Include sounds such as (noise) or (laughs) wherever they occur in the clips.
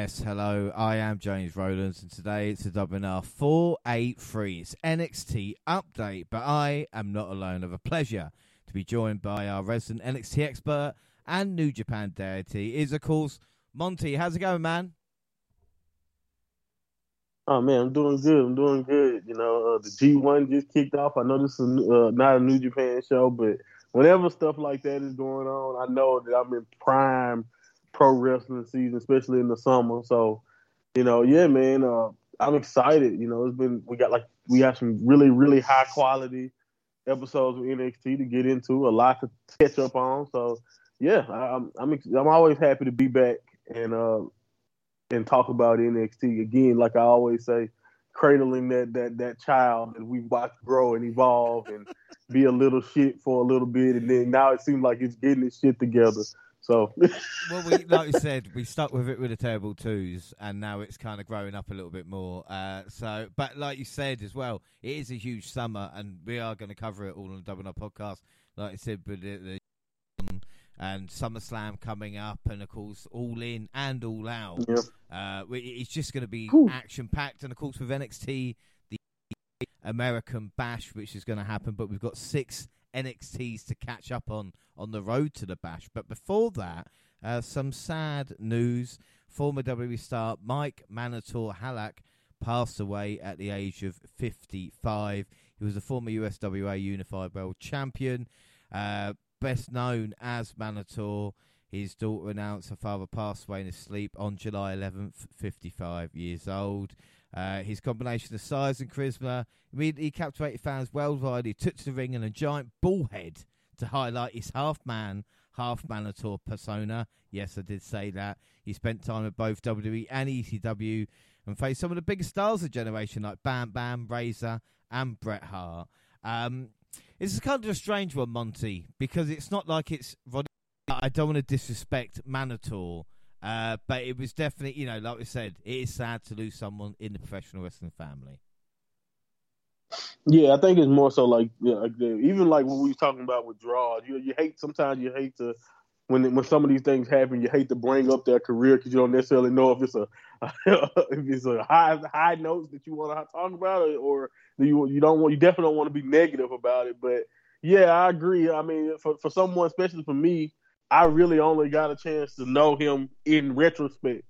Yes, hello. I am James Rowlands, and today it's a WNR 483. It's NXT update, but I am not alone. Of a pleasure to be joined by our resident NXT expert and New Japan deity is, of course, Monty. How's it going, man? Oh man, I'm doing good. I'm doing good. You know, uh, the G1 just kicked off. I know this is uh, not a New Japan show, but whenever stuff like that is going on, I know that I'm in prime pro wrestling season, especially in the summer. So, you know, yeah, man, uh, I'm excited. You know, it's been we got like we got some really really high quality episodes of NXT to get into, a lot to catch up on. So, yeah, I, I'm I'm I'm always happy to be back and uh and talk about NXT again. Like I always say, cradling that that that child that we watched grow and evolve and be a little shit for a little bit, and then now it seems like it's getting its shit together. So, well, we, like you said, we stuck with it with the terrible twos, and now it's kind of growing up a little bit more. Uh, so, but like you said as well, it is a huge summer, and we are going to cover it all on the Double Up podcast. Like I said, but the, the and SummerSlam coming up, and of course, All In and All Out. Yep. Uh, it's just going to be action packed, and of course, with NXT, the American Bash, which is going to happen, but we've got six NXTs to catch up on on the road to the Bash. But before that, uh, some sad news. Former WWE star Mike Mantaur Halac passed away at the age of 55. He was a former USWA Unified World Champion, uh, best known as Mantaur. His daughter announced her father passed away in his sleep on July 11th, 55 years old. Uh, his combination of size and charisma immediately captivated fans worldwide. He took to the ring in a giant bull head to highlight his half man, half Mantaur persona. Yes, I did say that. He spent time at both WWE and ECW and faced some of the biggest stars of the generation like Bam Bam, Razor, and Bret Hart. Um, it's kind of a strange one, Monty, because it's not like it's. Roddy. I don't want to disrespect Mantaur uh, but it was definitely, you know, like we said, it is sad to lose someone in the professional wrestling family. Yeah, I think it's more so like, like even like what we were talking about with draws. You you hate sometimes you hate to when when some of these things happen, you hate to bring up their career because you don't necessarily know if it's a (laughs) if it's a high high notes that you want to talk about it, or you you don't want you definitely don't want to be negative about it. But yeah, I agree. I mean, for for someone, especially for me, I really only got a chance to know him in retrospect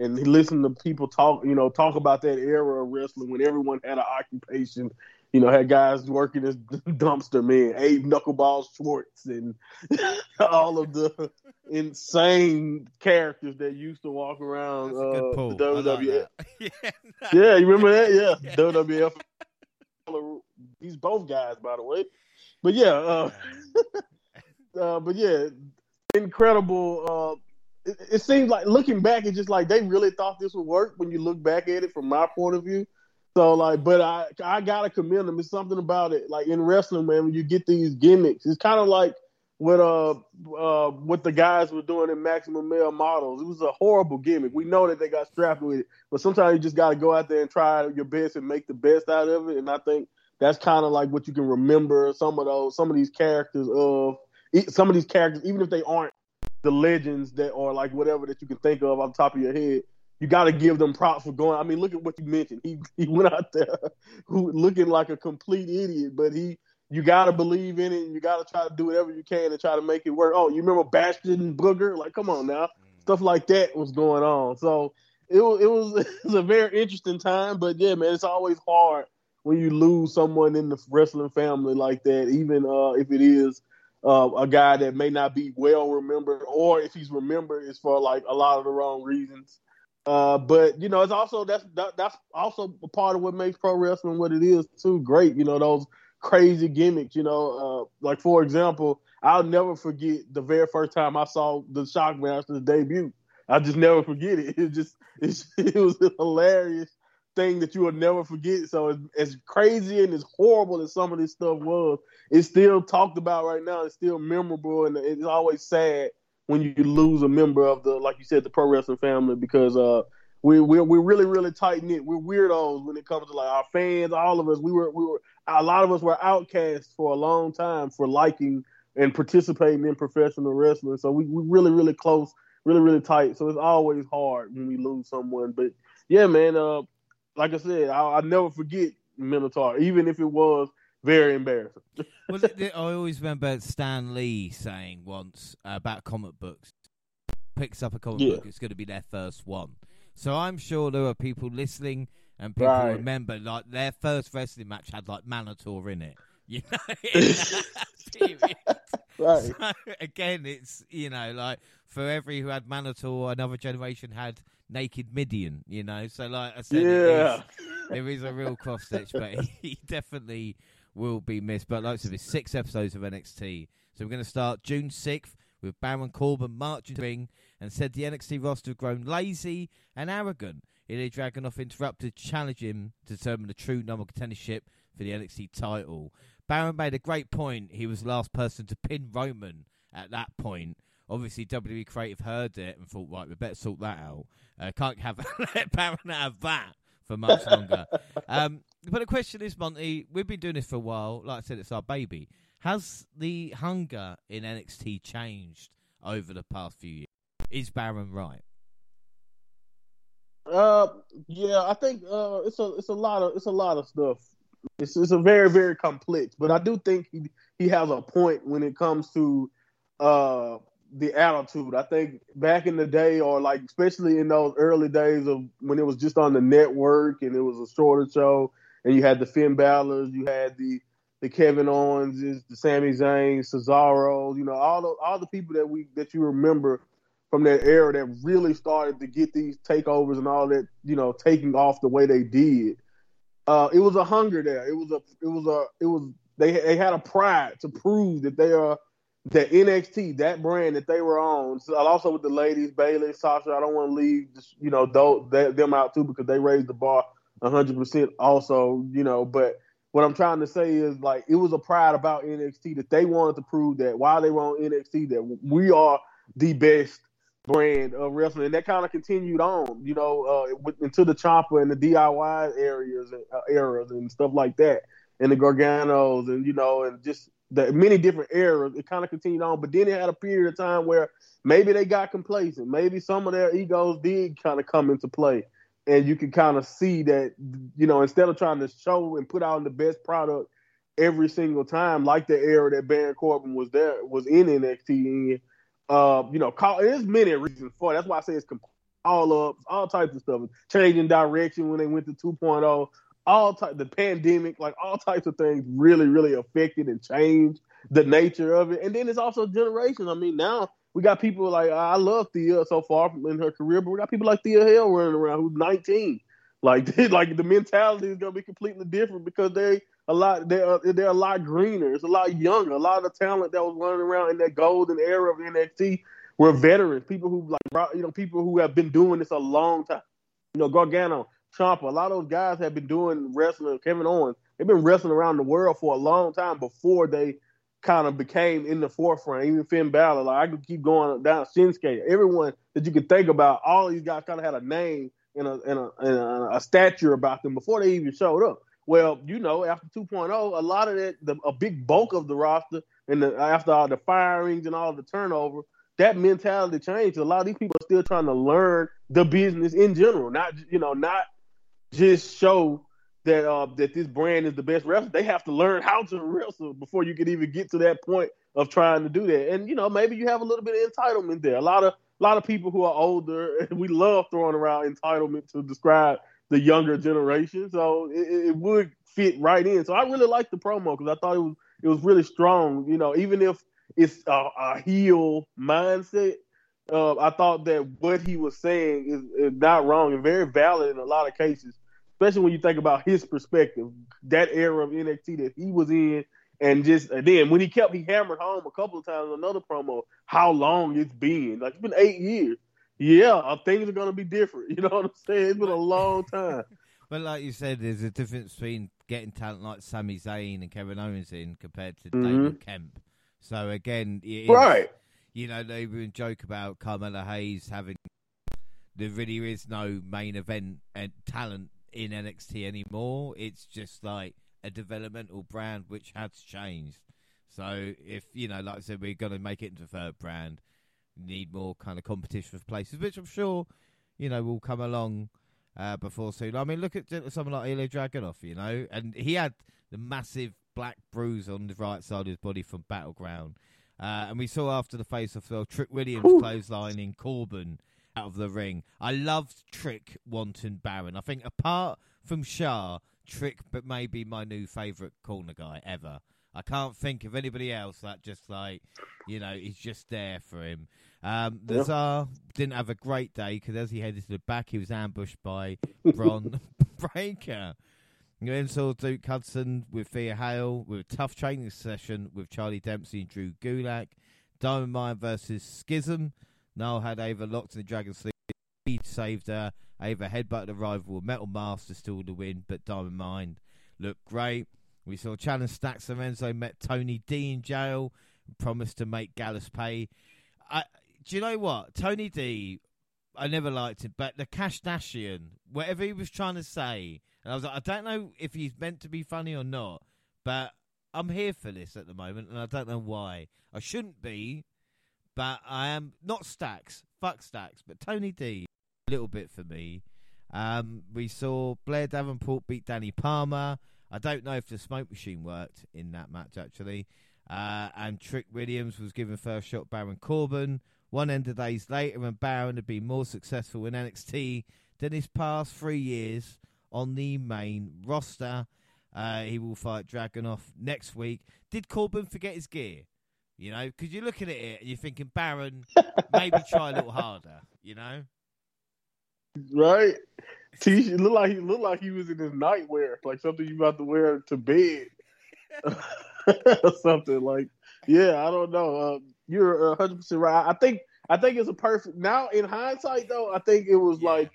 and listen to people talk, you know, talk about that era of wrestling when everyone had an occupation. You know, had guys working as (laughs) dumpster men, Abe Knuckleball Schwartz, and (laughs) all of the insane characters that used to walk around uh, the WWF. (laughs) Yeah, yeah, you remember that? Yeah, yeah. WWF. These both guys, by the way. But yeah, uh, uh, but yeah, incredible. Uh, it, it, seems like looking back, it's just like they really thought this would work when you look back at it from my point of view. So like, but I I gotta commend them. It's something about it. Like in wrestling, man, when you get these gimmicks, it's kind of like what uh uh what the guys were doing in Maximum Male Models. It was a horrible gimmick. We know that they got strapped with it, but sometimes you just got to go out there and try your best and make the best out of it. And I think that's kind of like what you can remember some of those some of these characters of some of these characters, even if they aren't the legends that are like whatever that you can think of on top of your head, you got to give them props for going. I mean, look at what you mentioned. He (laughs) he went out there (laughs) looking like a complete idiot, but he you got to believe in it you got to try to do whatever you can to try to make it work. Oh, you remember Bastion Booger? Like, come on now, stuff like that was going on. So it it was, (laughs) it was a very interesting time. But yeah, man, it's always hard when you lose someone in the wrestling family like that, even uh, if it is uh, a guy that may not be well remembered, or if he's remembered, it's for like a lot of the wrong reasons. Uh, but you know, it's also that's that, that's also a part of what makes pro wrestling what it is too. Great, you know, those crazy gimmicks. You know, uh, like for example, I'll never forget the very first time I saw the Shockmaster's debut. I just never forget it. (laughs) It just (laughs) it was hilarious thing that you will never forget. So as, as, crazy and as horrible as some of this stuff was, it's still talked about right now. It's still memorable, and it's always sad when you lose a member of the, like you said, the pro wrestling family because uh, we we're, we're really really tight knit. We're weirdos when it comes to like our fans. All of us, we were we were a lot of us were outcasts for a long time for liking and participating in professional wrestling. So we we really really close really, really tight. So it's always hard when we lose someone. But yeah, man. Uh, like I said, I, will never forget Minotaur, even if it was very embarrassing. (laughs) well, I always remember Stan Lee saying once about comic books, picks up a comic yeah. book, it's going to be their first one. So I'm sure there are people listening and people right. remember like their first wrestling match had like Minotaur in it. (laughs) You know, (laughs) right. So, again, it's you know like for every who had Minotaur, another generation had naked Mideon, You know, so like I said, yeah. there is a real cross stitch, but (laughs) he, definitely will be missed. But like I said, six episodes of NXT, so we're going to start June sixth with Baron Corbin marching ring and said the NXT roster had grown lazy and arrogant. Ilya Dragunov interrupted, challenging him to determine the true number contendership for the NXT title. Baron made a great point. He was the last person to pin Roman at that point. Obviously, WWE Creative heard it and thought, right, we better sort that out. Uh, can't have (laughs) let Baron have that for much longer. (laughs) um, but the question is, Monty, we've been doing this for a while. Like I said, it's our baby. Has the hunger in NXT changed over the past few years? Is Baron right? Uh, yeah, I think uh, it's a it's a lot of it's a lot of stuff. It's it's a very very complex, but I do think he he has a point when it comes to uh the attitude. I think back in the day, or like especially in those early days of when it was just on the network and it was a shorter show, and you had the Finn Balor's, you had the the Kevin Owens, the Sami Zayn, Cesaro, you know, all the all the people that we that you remember from that era that really started to get these takeovers and all that, you know, taking off the way they did. Uh, it was a hunger there. It was a, it was a, it was they they had a pride to prove that they are that NXT, that brand that they were on. So also with the ladies, Bayley, Sasha. I don't want to leave, you know, them out too because they raised the bar 100. percent Also, you know, but what I'm trying to say is like it was a pride about NXT that they wanted to prove that while they were on NXT that we are the best brand of wrestling, and that kind of continued on, you know, uh, into the Ciampa and the DIY areas and uh, eras and stuff like that, and the Garganos, and you know, and just the many different eras. It kind of continued on, but then it had a period of time where maybe they got complacent, maybe some of their egos did kind of come into play, and you can kind of see that, you know, instead of trying to show and put out the best product every single time, like the era that Baron Corbin was there was in NXT uh, you know, call, there's many reasons for it. That's why I say it's all up, all types of stuff, changing direction when they went to 2.0, all type the pandemic, like all types of things really, really affected and changed the nature of it. And then it's also generations. I mean, now we got people like I love Thea so far in her career, but we got people like Thea Hail running around who's 19. Like, (laughs) like the mentality is gonna be completely different because they a lot they're they're a lot greener. It's a lot younger. A lot of the talent that was running around in that golden era of NXT were veterans, people who like you know people who have been doing this a long time. You know, Gargano, Ciampa, a lot of those guys have been doing wrestling. Kevin Owens, they've been wrestling around the world for a long time before they kind of became in the forefront. Even Finn Balor, like I could keep going down. Shinsuke, everyone that you could think about, all these guys kind of had a name and a and a, and a, a stature about them before they even showed up. Well, you know, after 2.0, a lot of that, the, a big bulk of the roster, and the, after all the firings and all the turnover, that mentality changed. A lot of these people are still trying to learn the business in general, not you know, not just show that uh, that this brand is the best wrestler. They have to learn how to wrestle before you can even get to that point of trying to do that. And you know, maybe you have a little bit of entitlement there. A lot of a lot of people who are older, (laughs) we love throwing around entitlement to describe the younger generation. So it, it would fit right in. So I really liked the promo because I thought it was it was really strong. You know, even if it's a, a heel mindset, uh, I thought that what he was saying is, is not wrong and very valid in a lot of cases, especially when you think about his perspective, that era of NXT that he was in. And just and then when he kept he hammered home a couple of times another promo how long it's been like it's been eight years yeah, uh, things are going to be different. (laughs) You know what I'm saying? It's been a long time. (laughs) But like you said, there's a difference between getting talent like Sami Zayn and Kevin Owens in compared to mm-hmm. Kemp. So again, is, right? You know, they even joke about Carmelo Hayes having. There really is no main event and talent in NXT anymore. It's just like a developmental brand which has changed. So if you know, like I said, we're going to make it into a third brand need more kind of competition for places, which I'm sure you know will come along uh, before soon. I mean, look at someone like Ilya Dragunov, you know, and he had the massive black bruise on the right side of his body from Battleground. Uh, and we saw after the face-off, well, Trick Williams Whew. clotheslining Corbin out of the ring. I loved Trick wanting Baron. I think apart from Shah, Trick but maybe my new favourite corner guy ever. I can't think of anybody else that just like, you know, he's just there for him. Um, the Yeah. Tsar didn't have a great day because as he headed to the back, he was ambushed by Bron (laughs) Breaker. You then saw Duke Hudson with Thea Hail with a tough training session with Charlie Dempsey and Drew Gulak. Diamond Mine versus Schism. Nile had Ava locked in the Dragon Sleep. He saved her. Ava headbutted the rival Metal Master still to win, but Diamond Mine looked great. We saw Channing Stacks Lorenzo met Tony D in jail, promised to make Gallus pay. I, do you know what? Tony D, I never liked him, but the Cash Dashian, whatever he was trying to say, and I was like, I don't know if he's meant to be funny or not, but I'm here for this at the moment, and I don't know why. I shouldn't be, but I am not Stacks, fuck Stacks, but Tony D, a little bit for me. Um, we saw Blair Davenport beat Danny Palmer. I don't know if the smoke machine worked in that match actually. Uh, and Trick Williams was given first shot Baron Corbin. One end of days later, and Baron had been more successful in NXT than his past three years on the main roster. Uh, he will fight Dragunov next week. Did Corbin forget his gear? You know, because you're looking at it and you're thinking, Baron, maybe (laughs) try a little harder. You know, right? T looked like he looked like he was in his nightwear, like something you about to wear to bed, or (laughs) something like. Yeah, I don't know. Um, you're hundred percent right. I think I think it's a perfect. Now in hindsight, though, I think it was Yeah. like,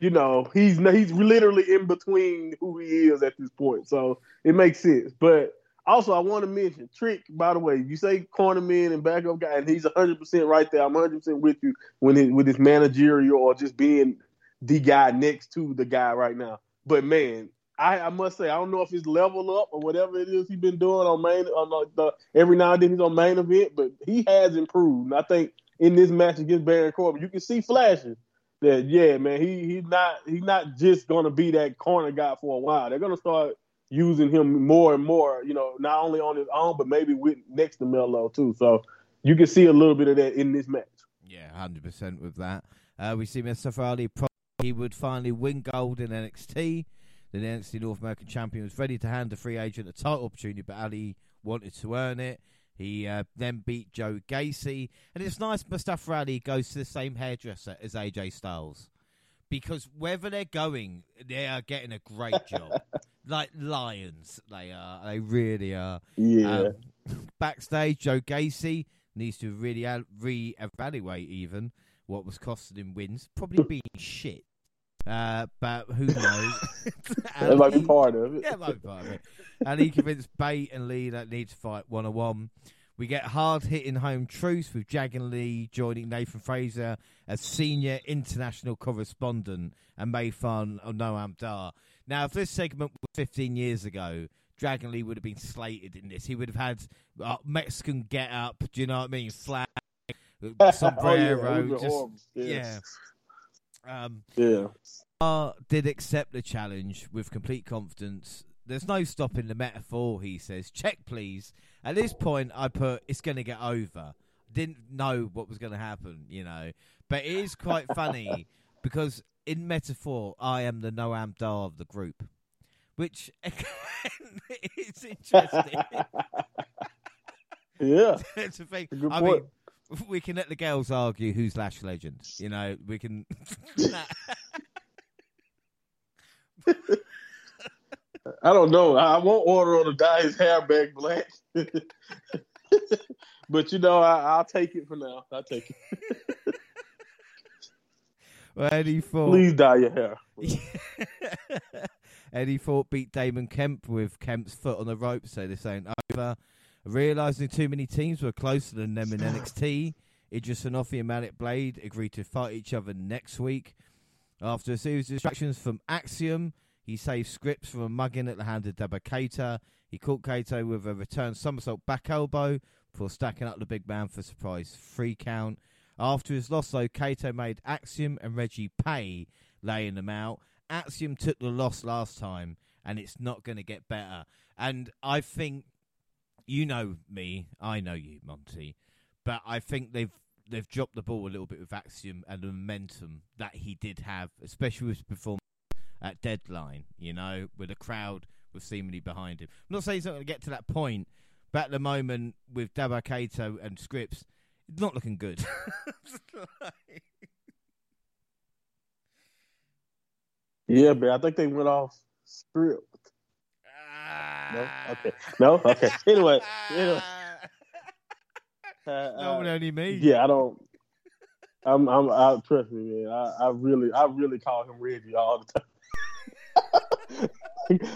you know, he's he's literally in between who he is at this point, so it makes sense. But also, I want to mention Trick. By the way, you say corner man and backup guy, and he's hundred percent right there. I'm hundred percent with you when it, with his managerial or just being the guy next to the guy right now. But man, I, I must say I don't know if it's level up or whatever it is he's been doing on main on the every now and then he's on main event, but he has improved. And I think in this match against Baron Corbin, you can see flashes that yeah, man, he he's not he's not just gonna be that corner guy for a while. They're gonna start using him more and more, you know, not only on his own, but maybe with next to Melo too. So you can see a little bit of that in this match. Yeah, hundred percent with that. Uh, we see Mustafa Ali. He would finally win gold in NXT. The NXT North American champion was ready to hand the free agent a title opportunity, but Ali wanted to earn it. He uh, then beat Joe Gacy, and it's nice Mustafa Ali goes to the same hairdresser as AJ Styles because wherever they're going, they are getting a great job. (laughs) like lions, they are. They really are. Yeah. Um, (laughs) backstage, Joe Gacy needs to really al- re-evaluate even what was costing him wins. Probably (laughs) being shit. Uh, but who knows? that might be part of it. yeah, it might be part of it. And he convinced Bate and Lee that need to fight one on one. We get hard hitting home truths with Jagan Lee joining Nathan Frazer as senior international correspondent and Mayfan Noam Dar. Now, if this segment was 15 years ago, Dragon Lee would have been slated in this. He would have had uh, Mexican get up, do you know what I mean? Flag, sombrero, (laughs) oh, yeah, just, horrible. yeah. Um, yeah. Did accept the challenge with complete confidence. There's no stopping the Meta-Four, he says. Check, please. At this point, I put, it's going to get over. Didn't know what was going to happen, you know. But it is quite funny (laughs) because in Meta-Four, I am the Noam Dar of the group, which (laughs) is interesting. (laughs) yeah. it's a thing. Good I point. mean, we can let the girls argue who's Lash Legend. You know, we can. I don't know. I won't order on to dye his hair back black. (laughs) but you know, I, I'll take it for now. I'll take it. (laughs) well, Eddie Thorpe. Please dye your hair. (laughs) Eddie Thorpe beat Damon Kemp with Kemp's foot on the rope, so this ain't over. Realising too many teams were closer than them in NXT, (sighs) Edris Enofé and Malik Blade agreed to fight each other next week. After a series of distractions from Axiom, he saved Scrypts from a mugging at the hand of Dabba-Kato. He caught Kato with a return somersault back elbow before stacking up the big man for a surprise free count. After his loss, though, Kato made Axiom and Reggie pay, laying them out. Axiom took the loss last time, and it's not going to get better. And I think, you know me, I know you, Monty, but I think they've they've dropped the ball a little bit with Axiom and the momentum that he did have, especially with his performance at deadline. You know, with a crowd with seemingly behind him. I'm not saying he's not going to get to that point, but at the moment with Dabba-Kato and Scrypts, it's not looking good. (laughs) yeah, but I think they went off script. No, okay, no, okay. (laughs) Anyway, anyway. Uh, no, uh, only me. Yeah, I don't. I'm, I'm. I trust me, man. I, I really, I really call him Reggie all the time.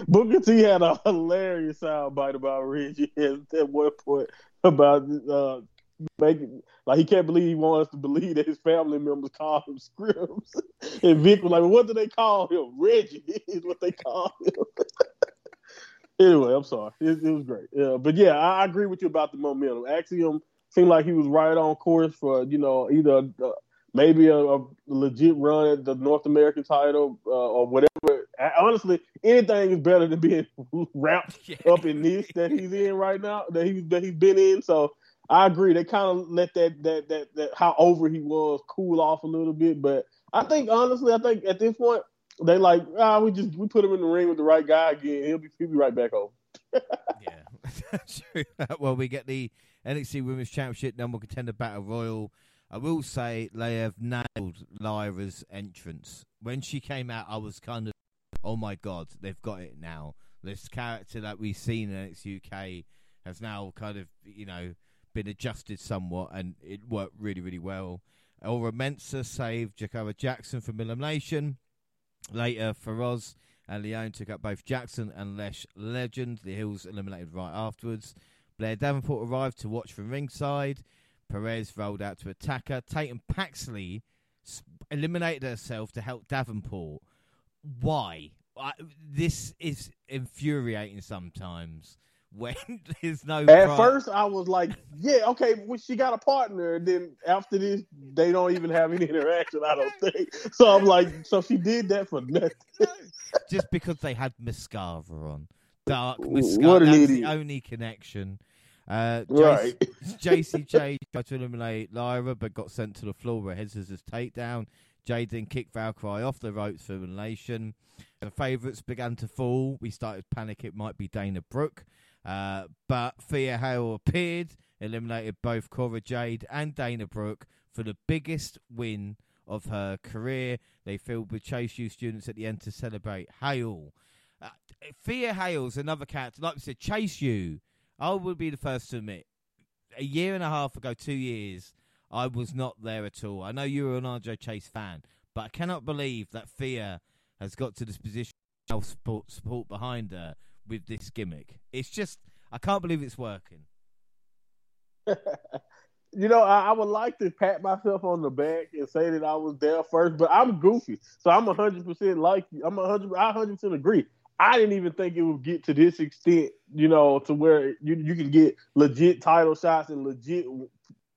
Booker T had a hilarious soundbite about Reggie (laughs) at one point about uh, making like he can't believe he wants to believe that his family members call him Scrypts. (laughs) and Vic was like, "What do they call him? Reggie (laughs) is what they call him." anyway, I'm sorry. It, it was great. Yeah, but yeah, I, I, agree with you about the momentum. Axiom seemed like he was right on course for you know either uh, maybe a, a, legit run at the North American title uh, or whatever. Honestly, anything is better than being (laughs) wrapped (laughs) yeah. up in this that he's in right now that he's that he's been in. So I agree. They kind of let that, that that that how over he was cool off a little bit. But I think honestly, I think at this point they like ah we just we put him in the ring with the right guy again. He'll be he'll be right back home. (laughs) yeah, well, we get the NXT Women's Championship number contender battle royal. I will say they have nailed Lyra's entrance. When she came out, I was kind of, oh my god, they've got it now. This character that we've seen in NXT UK has now kind of, you know, been adjusted somewhat, and it worked really, really well. Oro Mensah saved Jakara Jackson from elimination. Later, Feroz and Leone took up both Jackson and Lash Legend. The Hills eliminated right afterwards. Blair Davenport arrived to watch from ringside. Perez rolled out to attack her. Tatum Paxley eliminated herself to help Davenport. Why? I, this is infuriating sometimes (laughs) when there's no. At first, I was like, "Yeah, okay, well, she got a partner." And then after this, they don't even have any interaction. I don't (laughs) think. So I'm like, so she did that for (laughs) nothing. Just because they had mascara on, dark mascara. That's the only connection. Uh, right. (laughs) Jade tried to eliminate Lyra, but got sent to the floor where his takedown. Jade then kicked Valkyria off the ropes for elimination. The favourites began to fall. We started to panic it might be Dana Brooke. Uh, but Thea Hail appeared, eliminated both Cora Jade and Dana Brooke for the biggest win of her career. They filled with Chase U students at the end to celebrate Hail. Uh, Thea Hail's another character. Like we said, Chase U I would be the first to admit, a year and a half ago, two years, I was not there at all. I know you're an Andre Chase fan, but I cannot believe that Thea has got to this position of support, support behind her with this gimmick. It's just, I can't believe it's working. (laughs) you know, I, I, would like to pat myself on the back and say that I was there first, but I'm goofy, so I'm hundred percent like you. I'm hundred, I hundred percent agree. I didn't even think it would get to this extent, you know, to where you you can get legit title shots and legit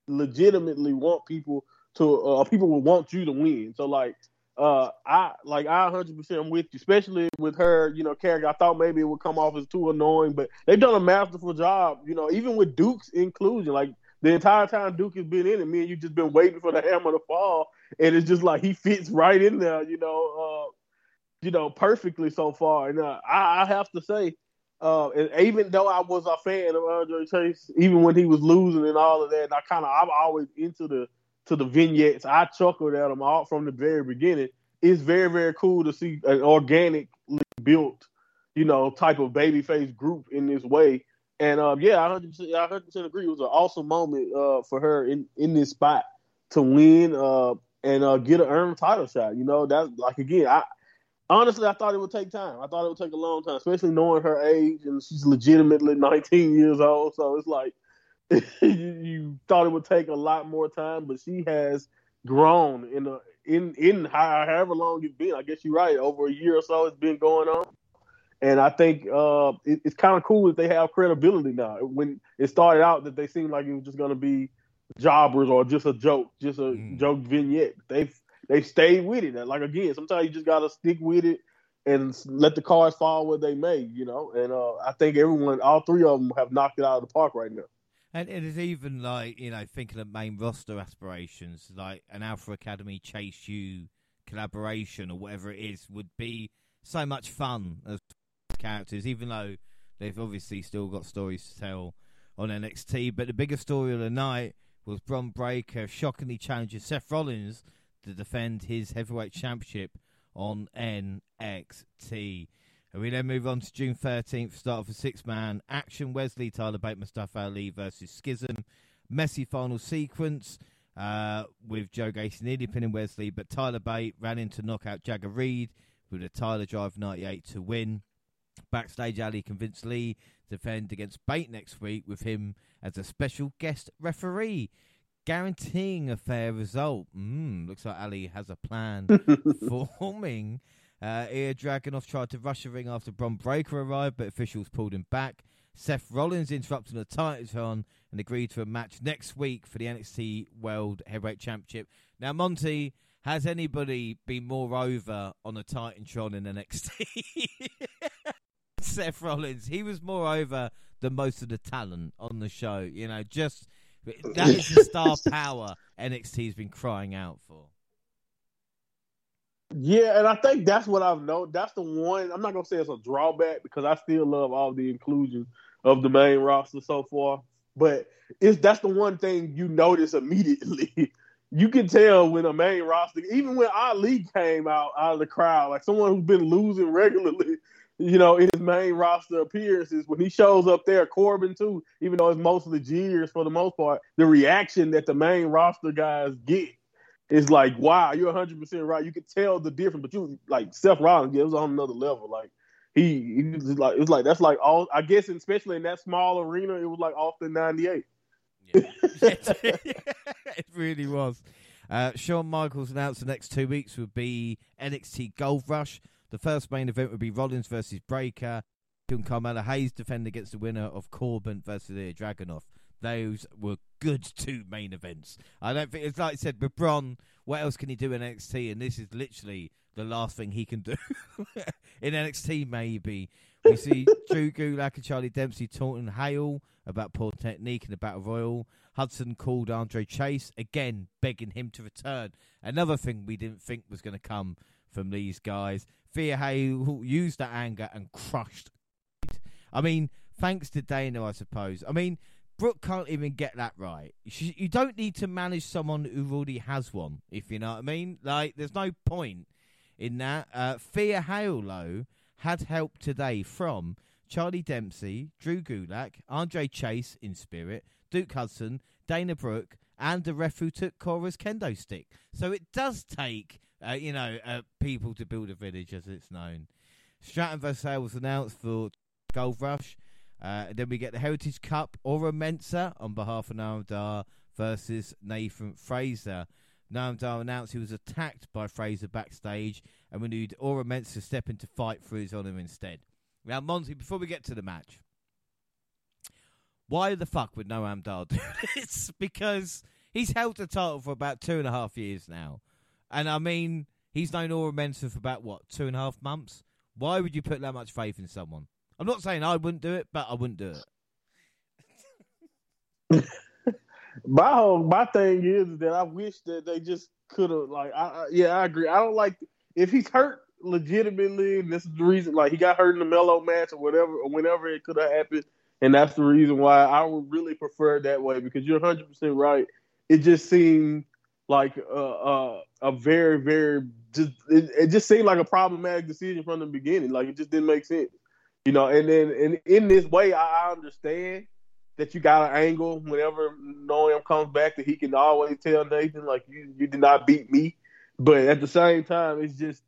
legitimately want people to uh, people will want you to win. So like uh I like I 100% with you, especially with her, you know, character. I thought maybe it would come off as too annoying, but they've done a masterful job, you know, even with Duke's inclusion. Like the entire time Duke has been in it, me and you just been waiting for the hammer to fall, and it's just like he fits right in there, you know. Uh, you know, perfectly so far. And uh, I, I, have to say, uh, even though I was a fan of Andre Chase, even when he was losing and all of that, I kind of I'm always into the to the vignettes. I chuckled at them all from the very beginning. It's very very cool to see an organically built, you know, type of babyface group in this way. And uh, yeah, I 100 I 100 agree. It was an awesome moment uh, for her in in this spot to win uh, and uh, get an earned title shot. You know, that's like again, I Honestly, I thought it would take time. I thought it would take a long time, especially knowing her age and she's legitimately (laughs) 19 years old. So it's like (laughs) you, you, thought it would take a lot more time, but she has grown in a in in however long it's been. I guess you're right. Over a year or so, it's been going on, and I think uh, it, it's kind of cool that they have credibility now. When it started out, that they seemed like it was just going to be jobbers or just a joke, just a Mm. joke vignette. They've they stayed with it. Like again, sometimes you just gotta stick with it and let the cards fall where they may, you know. And uh, I think everyone, all three of them, have knocked it out of the park right now. And it is even like, you know, thinking of main roster aspirations, like an Alpha Academy Chase U collaboration or whatever it is, would be so much fun as characters, even though they've obviously still got stories to tell on NXT. But the biggest story of the night was Bron Breaker shockingly challenging Seth Rollins to defend his heavyweight championship on NXT. And we then move on to June 13th, start of a six man action. Wes Lee, Tyler Bate, Mustafa Ali versus Schism. Messy final sequence uh, with Joe Gacy nearly pinning Wes Lee, but Tyler Bate ran in to knock out Jagger Reid with a Tyler Drive 98 to win. Backstage, Ali convinced Lee to defend against Bate next week with him as a special guest referee, guaranteeing a fair result. Mm, looks like Ali has a plan (laughs) forming. Uh, Ilya Dragunov tried to rush the ring after Bron Breaker arrived, but officials pulled him back. Seth Rollins interrupted the Titantron and agreed to a match next week for the NXT World Heavyweight Championship. Now, Monty, has anybody been more over on the Titantron in the NXT? (laughs) Seth Rollins, he was more over than most of the talent on the show. You know, just that is the star (laughs) power NXT's been crying out for. Yeah, and I think that's what I've known. That's the one. I'm not gonna say it's a drawback because I still love all the inclusion of the main roster so far. But it's that's the one thing you notice immediately. (laughs) you can tell when a main roster, even when Ali came out out of the crowd, like someone who's been losing regularly, you know, in his main roster appearances, when he shows up there, Corbin too, even though it's mostly jeers for the most part, the reaction that the main roster guys get is like, wow, you're 100 percent right. You can tell the difference, but you like Seth Rollins, yeah, it was on another level. Like he, he was like it's like that's like all I guess, especially in that small arena, it was like Austin '98. Yeah. (laughs) (laughs) it really was. Uh, Shawn Michaels announced the next two weeks would be NXT Gold Rush. The first main event would be Rollins versus Breaker. Then Carmelo Hayes defend against the winner of Corbin versus Ilya Dragunov. Those were good (laughs) two main events. I don't think it's like I said with Bron. What else can he do in NXT? And this is literally the last thing he can do (laughs) in NXT. Maybe we see (laughs) Drew Gulak and Charlie Dempsey taunting Hail about poor technique in the Battle Royal. Hudson called Andre Chase again, begging him to return. Another thing we didn't think was going to come from these guys. Thea Hail used that anger and crushed. I mean, thanks to Dana, I suppose. I mean, Brooke can't even get that right. You don't need to manage someone who already has one, if you know what I mean. Like, there's no point in that. Uh, Thea Hail, though, had help today from Charlie Dempsey, Drew Gulak, Andre Chase in spirit, Duke Hudson, Dana Brooke, and the ref who took Cora's kendo stick. So it does take, uh, you know, uh, people to build a village, as it's known. Stratton vs. Sale was announced for Gold Rush. Uh, then we get the Heritage Cup, Oro Mensah on behalf of Noam Dar versus Nathan Frazer. Noam Dar announced he was attacked by Frazer backstage and we need Oro Mensah to step in to fight for his honour instead. Now, Monty, before we get to the match, why the fuck would Noam Dar do (laughs) this? Because he's held the title for about two and a half years now. And I mean, he's known Oro Mensah for about, what, two and a half months? Why would you put that much faith in someone? I'm not saying I wouldn't do it, but I wouldn't do it. (laughs) my whole my thing is that I wish that they just could have like I, I yeah I agree I don't like if he's hurt legitimately this is the reason like he got hurt in the mellow match or whatever or whenever it could have happened and that's the reason why I would really prefer it that way because you're 100 percent right it just seemed like a, a, a very very just it, it just seemed like a problematic decision from the beginning like it just didn't make sense you know and then and in this way I, I understand that you got an angle whenever Noam comes back that he can always tell Nathan like you you did not beat me. But at the same time, it's just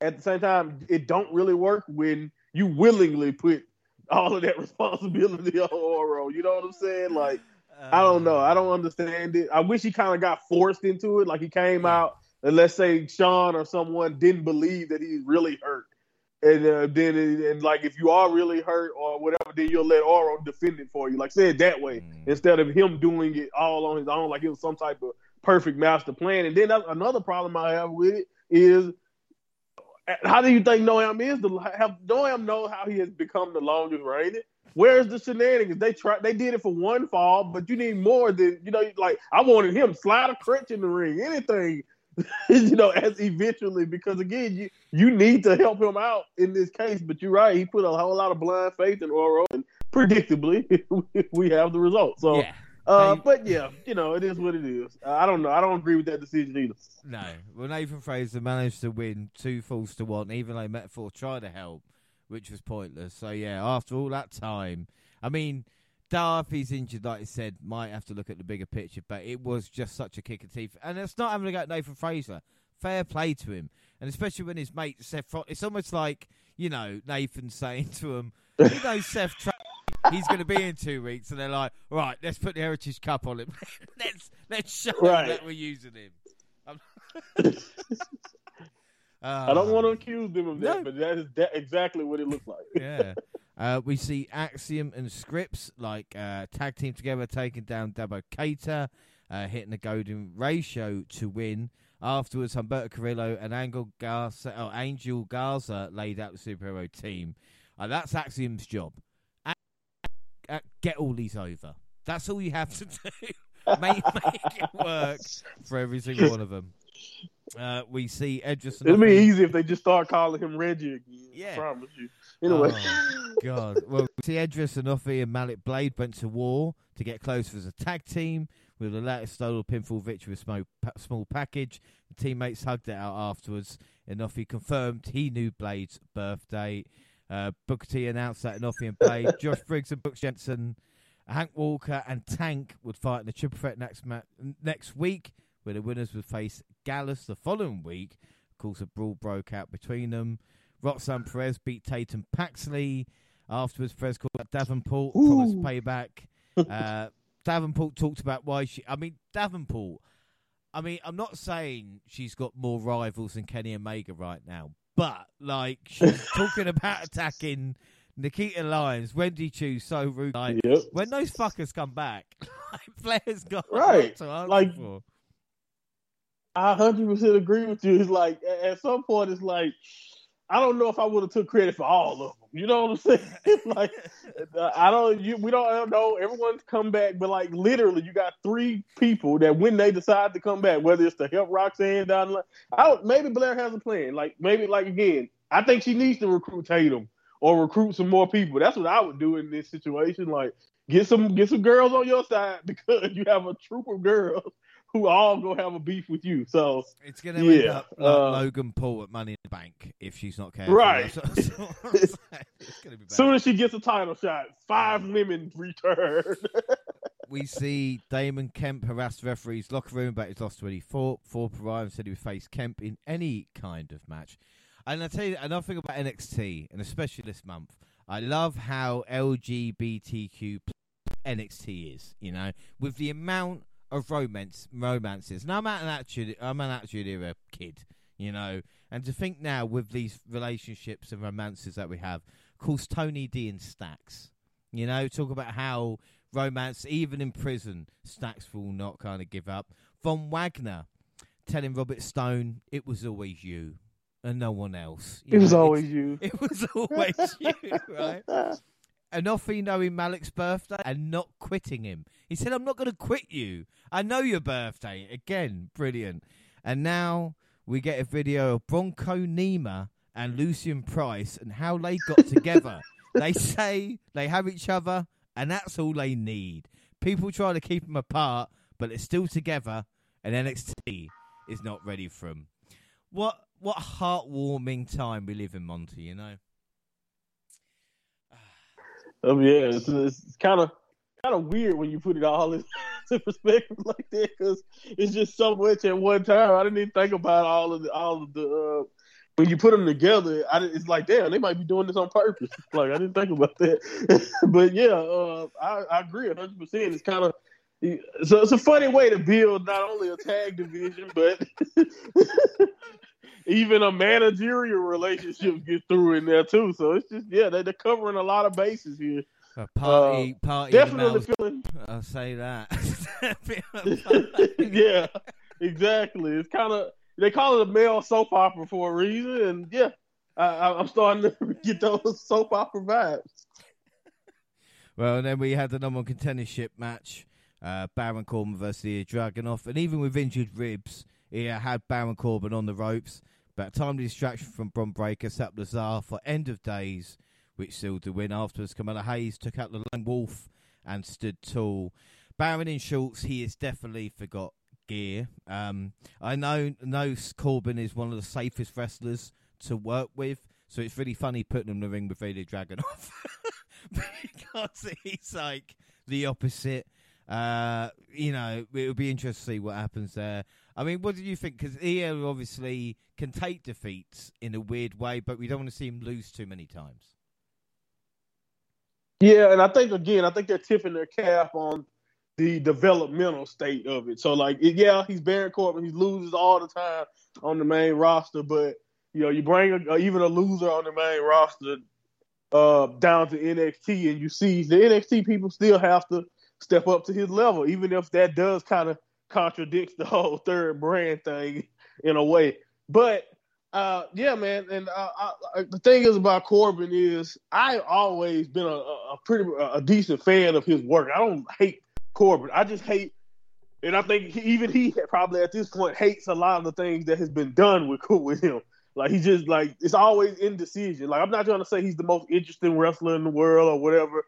at the same time it don't really work when you willingly put all of that (laughs) responsibility on Oro. You know what I'm saying? Like I don't know. I don't understand it. I wish he kind of got forced into it. Like he came out and let's say Sean or someone didn't believe that he's really hurt. and uh, then and like if you are really hurt or whatever, then you'll let Oro defend it for you. Like say it that way Mm. instead of him doing it all on his own, like it was some type of perfect master plan. And then that's another problem I have with it is how do you think Noam is? The have Noam know how he has become the longest reigning? Where's the shenanigans? They tried. They did it for one fall, but you need more than you know. Like I wanted him slide a crutch in the ring, anything, (laughs) you know, as eventually because again, you you need to help him out in this case. But you're right. He put a whole lot of blind faith in Oro, and predictably, (laughs) we have the result. So. yeah. Uh, but yeah, you know, it is what it is. Uh, I don't know. I don't agree with that decision either. No. Well, Nathan Frazer managed to win two falls to one, even though Meta-Four tried to help, which was pointless. So, yeah, after all that time, I mean, Darby's injured, like I said, might have to look at the bigger picture, but it was just such a kick of teeth. And it's not having to go at Nathan Frazer. Fair play to him. And especially when his mate Seth Fro- it's almost like, you know, Nathan (laughs) saying to him, you know, Seth Tra- he's going to be in two weeks, and they're like, right, let's put the Heritage Cup on him. (laughs) let's let's show Right. him that we're using him. (laughs) I'm- I don't Ah, want to accuse them of that, No. but that is that exactly what it looks like. (laughs) yeah. Uh, we see Axiom and Scrypts like uh, tag team together, taking down Dabo Keita, uh, hitting the golden ratio to win. Afterwards, Humberto Carrillo and Angel Garza, oh, Angel Garza laid out the superhero team. Uh, that's Axiom's job. A- uh, get all these over. That's all you have to (laughs) do. make, make it work for every single one of them. (laughs) Uh, we see Edris. It'd be easy if they just start calling him Reggie again. Yeah. I promise you. Anyway, Oh, God. Well, see, Edris and Malik Blade went to war to get closer as a tag team. With the latter stole a pinfall victory with small, small package. The teammates hugged it out afterwards. And Enofé confirmed he knew Blade's birthday. Uh, Booker T announced that Enofé and Blade, (laughs) Josh Briggs and Brooks Jensen, Hank Walker and Tank would fight in the triple threat next ma- next week, where the winners would face Gallus the following week. Of course, a brawl broke out between them. Roxanne Perez beat Tatum Paxley. Afterwards, Perez called out Davenport, promised Ooh. payback. (laughs) Uh, Davenport talked about why she. I mean, Davenport. I mean, I'm not saying she's got more rivals than Kenny Omega right now, but like she's (laughs) talking about attacking Nikita Lyons, Wendy Choo, so rude. Like yep. when those fuckers come back, (laughs) like, Flair's got Right. Like- for. I hundred percent agree with you. It's like at some point, it's like I don't know if I would have took credit for all of them. You know what I'm saying? (laughs) It's like I don't. You, we don't know. Everyone's come back, but like literally, you got three people that when they decide to come back, whether it's to help Roxanne down the line, I don't, maybe Blair has a plan. Like maybe like again, I think she needs to recruit Tatum or recruit some more people. That's what I would do in this situation. Like get some get some girls on your side (laughs) because you have a troop of girls (laughs) who all gonna have a beef with you. So It's going to end up like uh, Logan Paul at Money in the Bank if she's not careful. Right. That's (laughs) that's what I'm saying. it's going to be bad. soon as she gets a title shot, five women return. (laughs) we see Damon Kemp harass referee's locker room about his loss to Eddie Thorpe. Thorpe arrived and said he would face Kemp in any kind of match. And I tell you another thing about NXT, and especially this month, I love how LGBTQ NXT is. You know, with the amount of romance romances. And I'm an attitude. I'm an attitude era kid. You know, and to think now with these relationships and romances that we have, of course, Tony D and Stacks. You know, talk about how romance, even in prison, Stacks will not kind of give up. Von Wagner telling Robert Stone, "It was always you and no one else." You it was always (laughs) you. It was always you, right? (laughs) Enofé knowing Malik's birthday and not quitting him. He said, I'm not going to quit you. I know your birthday. Again, brilliant. And now we get a video of Bronco Nima and Lucian Price and how they got together. (laughs) they say they have each other, and that's all they need. People try to keep them apart, but they're still together, and NXT is not ready for them. What what heartwarming time we live in, Monty, you know? Um, yeah, it's, it's kind of kind of weird when you put it all in (laughs) perspective like that because it's just so much at one time. I didn't even think about all of the all of the uh, when you put them together. I it's like damn, they might be doing this on purpose. (laughs) like I didn't think about that, (laughs) but yeah, uh, I, I agree hundred percent. It's kind of so it's a funny way to build not only a tag division but even a managerial relationship (laughs) get through in there too. So it's just yeah, they're, they're covering a lot of bases here. A party, uh, party. Definitely feeling. I'll say that. (laughs) yeah, exactly. It's kind of they call it a male soap opera for a reason, and yeah, I, am starting to (laughs) get those soap opera vibes. Well, and then we had the number one contendership match, uh, Baron Corbin versus the Dragunov, and even with injured ribs, he had Baron Corbin on the ropes. But timely distraction from Bron Breakker set up Lazar for end of days, which sealed the win. Afterwards, Carmelo Hayes took out the Lone Wolf and stood tall. Baron in shorts, he has definitely forgot gear. Um, I know, know Corbin is one of the safest wrestlers to work with, so it's really funny putting him in the ring with Ilja Dragunov (laughs) because he's like the opposite. Uh, you know, it'll be interesting to see what happens there. I mean, what do you think? Because EL obviously can take defeats in a weird way, but we don't want to see him lose too many times. Yeah, and I think again, I think they're tipping their cap on the developmental state of it. So, like, yeah, he's Baron Corbin, he loses all the time on the main roster, but you know, you bring a, even a loser on the main roster uh, down to NXT, and you see the NXT people still have to step up to his level, even if that does kind of contradicts the whole third brand thing in a way. But uh, yeah, man, and uh, I, the thing is about Corbin is I've always been a, a pretty a decent fan of his work. I don't hate Corbin. I just hate, and I think he, even he probably at this point hates a lot of the things that has been done with (laughs) with him. Like he just like it's always indecision. Like I'm not trying to say he's the most interesting wrestler in the world or whatever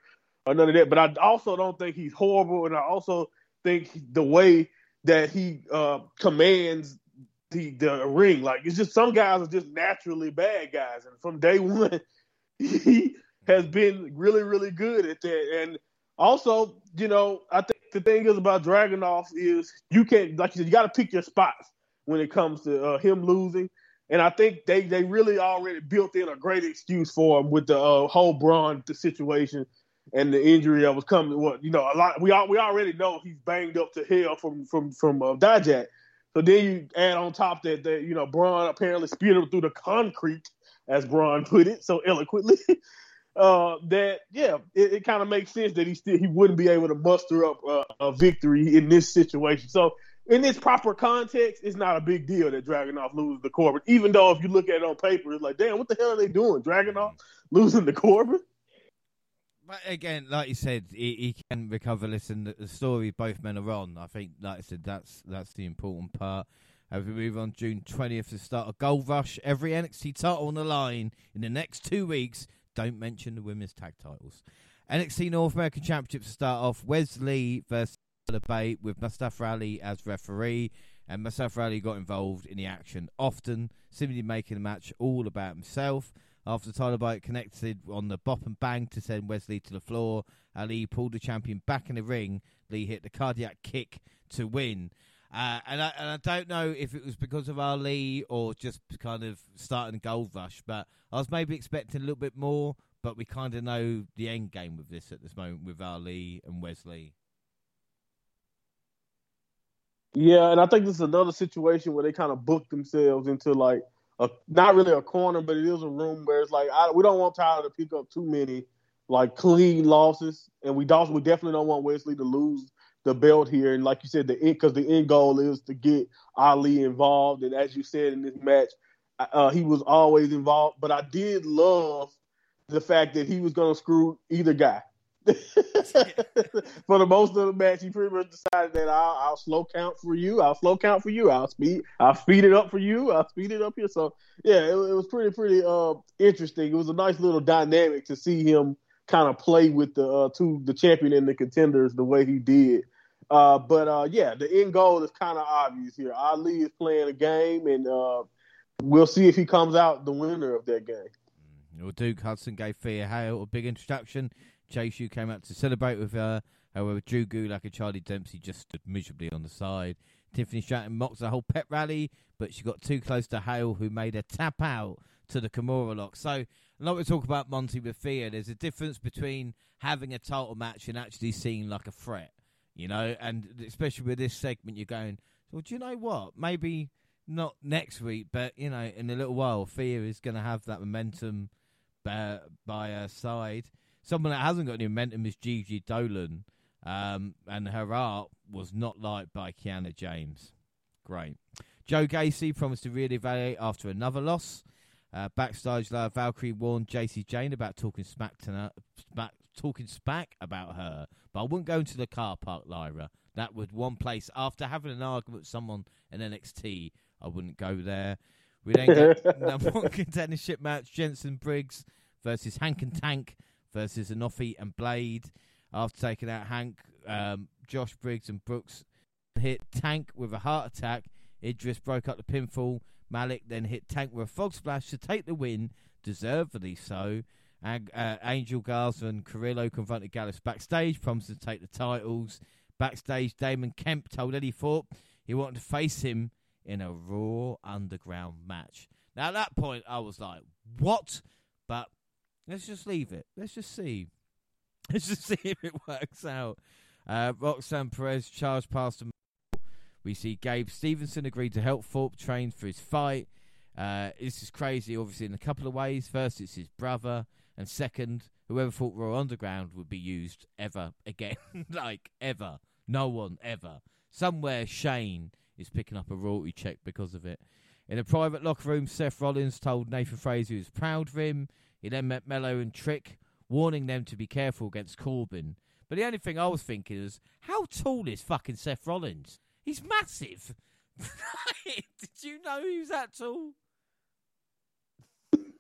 or none of that, but I also don't think he's horrible, and I also think the way that he uh, commands the the ring, like it's just some guys are just naturally bad guys, and from day (laughs) one he has been really really good at that. And also, you know, I think the thing is about Dragunov is you can't like you said you got to pick your spots when it comes to uh, him losing. And I think they, they really already built in a great excuse for him with the uh, whole Bron situation and the injury that was coming. What you know, a lot we all, we already know he's banged up to hell from from from uh, Dijak. So then you add on top that that you know Bron apparently speared him through the concrete, as Bron (laughs) put it so eloquently. (laughs) uh, that yeah, it, it kind of makes sense that he still he wouldn't be able to muster up uh, a victory in this situation. So in this proper context, it's not a big deal that Dragunov loses the Corbin. Even though if you look at it on paper, it's like, damn, what the hell are they doing? Dragunov losing the Corbin? But again, like you said, he, he can recover. Listen, the, the story both men are on. I think, like I said, that's that's the important part. As we move on, June twentieth to start a gold rush. Every NXT title on the line in the next two weeks. Don't mention the women's tag titles. NXT North American Championship to start off. Wes Lee versus debate with Mustafa Ali as referee, and Mustafa Ali got involved in the action often, simply making the match all about himself. After Tyler Bate connected on the bop and bang to send Wes Lee to the floor, Ali pulled the champion back in the ring. Lee hit the cardiac kick to win. Uh, and, I, and I don't know if it was because of Ali or just kind of starting Gold Rush, but I was maybe expecting a little bit more. But we kind of know the end game with this at this moment with Ali and Wes Lee. Yeah, and I think this is another situation where they kind of booked themselves into like a not really a corner, but it is a room where it's like I, we don't want Tyler to pick up too many like clean losses, and we also we definitely don't want Wes Lee to lose the belt here. And like you said, the end because the end goal is to get Ali involved, and as you said in this match, uh, he was always involved. But I did love the fact that he was going to screw either guy. (laughs) for the most of the match, he pretty much decided that I'll, I'll, slow count for you. I'll slow count for you. I'll speed. I'll speed it up for you. I'll speed it up here. So yeah, it, it was pretty pretty uh, interesting. It was a nice little dynamic to see him kind of play with the uh, two the champion and the contenders the way he did. Uh, but uh, yeah, the end goal is kind of obvious here. Ali is playing a game, and uh, we'll see if he comes out the winner of that game. Mm, well, Duke Hudson gave Thea Hail a big introduction Chase came out to celebrate with her. However, Drew Gulak and Charlie Dempsey just stood miserably on the side. Tiffany Stratton mocked the whole pep rally, but she got too close to Hail, who made her tap out to the Kimura lock. So, a lot we talk about Monty with Thea. There's a difference between having a title match and actually seeing like a threat, you know. And especially with this segment, you're going, well, do you know what? Maybe not next week, but you know, in a little while, Thea is going to have that momentum uh, by her side. Someone that hasn't got any momentum is Gigi Dolan, um, and her art was not liked by Kiana James. Great. Joe Gacy promised to reevaluate after another loss. Uh, backstage, uh, Valkyria warned Jacy Jayne about talking smack, to her, smack, talking smack about her, but I wouldn't go into the car park, Lyra. That would one place after having an argument with someone in NXT. I wouldn't go there. We then get (laughs) number one contendership match: Jensen Briggs versus Hank and Tank versus Enofé and Blade. After taking out Hank, um, Josh Briggs and Brooks hit Tank with a heart attack. Edris broke up the pinfall. Malik then hit Tank with a frog splash to take the win, deservedly so. And, uh, Angel Garza and Carrillo confronted Gallus backstage, promised to take the titles. Backstage, Damon Kemp told Eddie Thorpe he wanted to face him in a Raw Underground match. Now, at that point, I was like, what? But let's just leave it. Let's just see. (laughs) Let's just see if it works out. Uh, Roxanne Perez charged past him. We see Gable Stevenson agreed to help Thorpe train for his fight. Uh, this is crazy, obviously, in a couple of ways. First, it's his brother, and second, whoever thought Raw Underground would be used ever again. (laughs) like, ever. No one ever. Somewhere Shane is picking up a royalty check because of it. In a private locker room, Seth Rollins told Nathan Frazer he was proud of him. He then met Melo and Trick, warning them to be careful against Corbin. But the only thing I was thinking is, how tall is fucking Seth Rollins? He's massive. (laughs) Did you know he was that tall?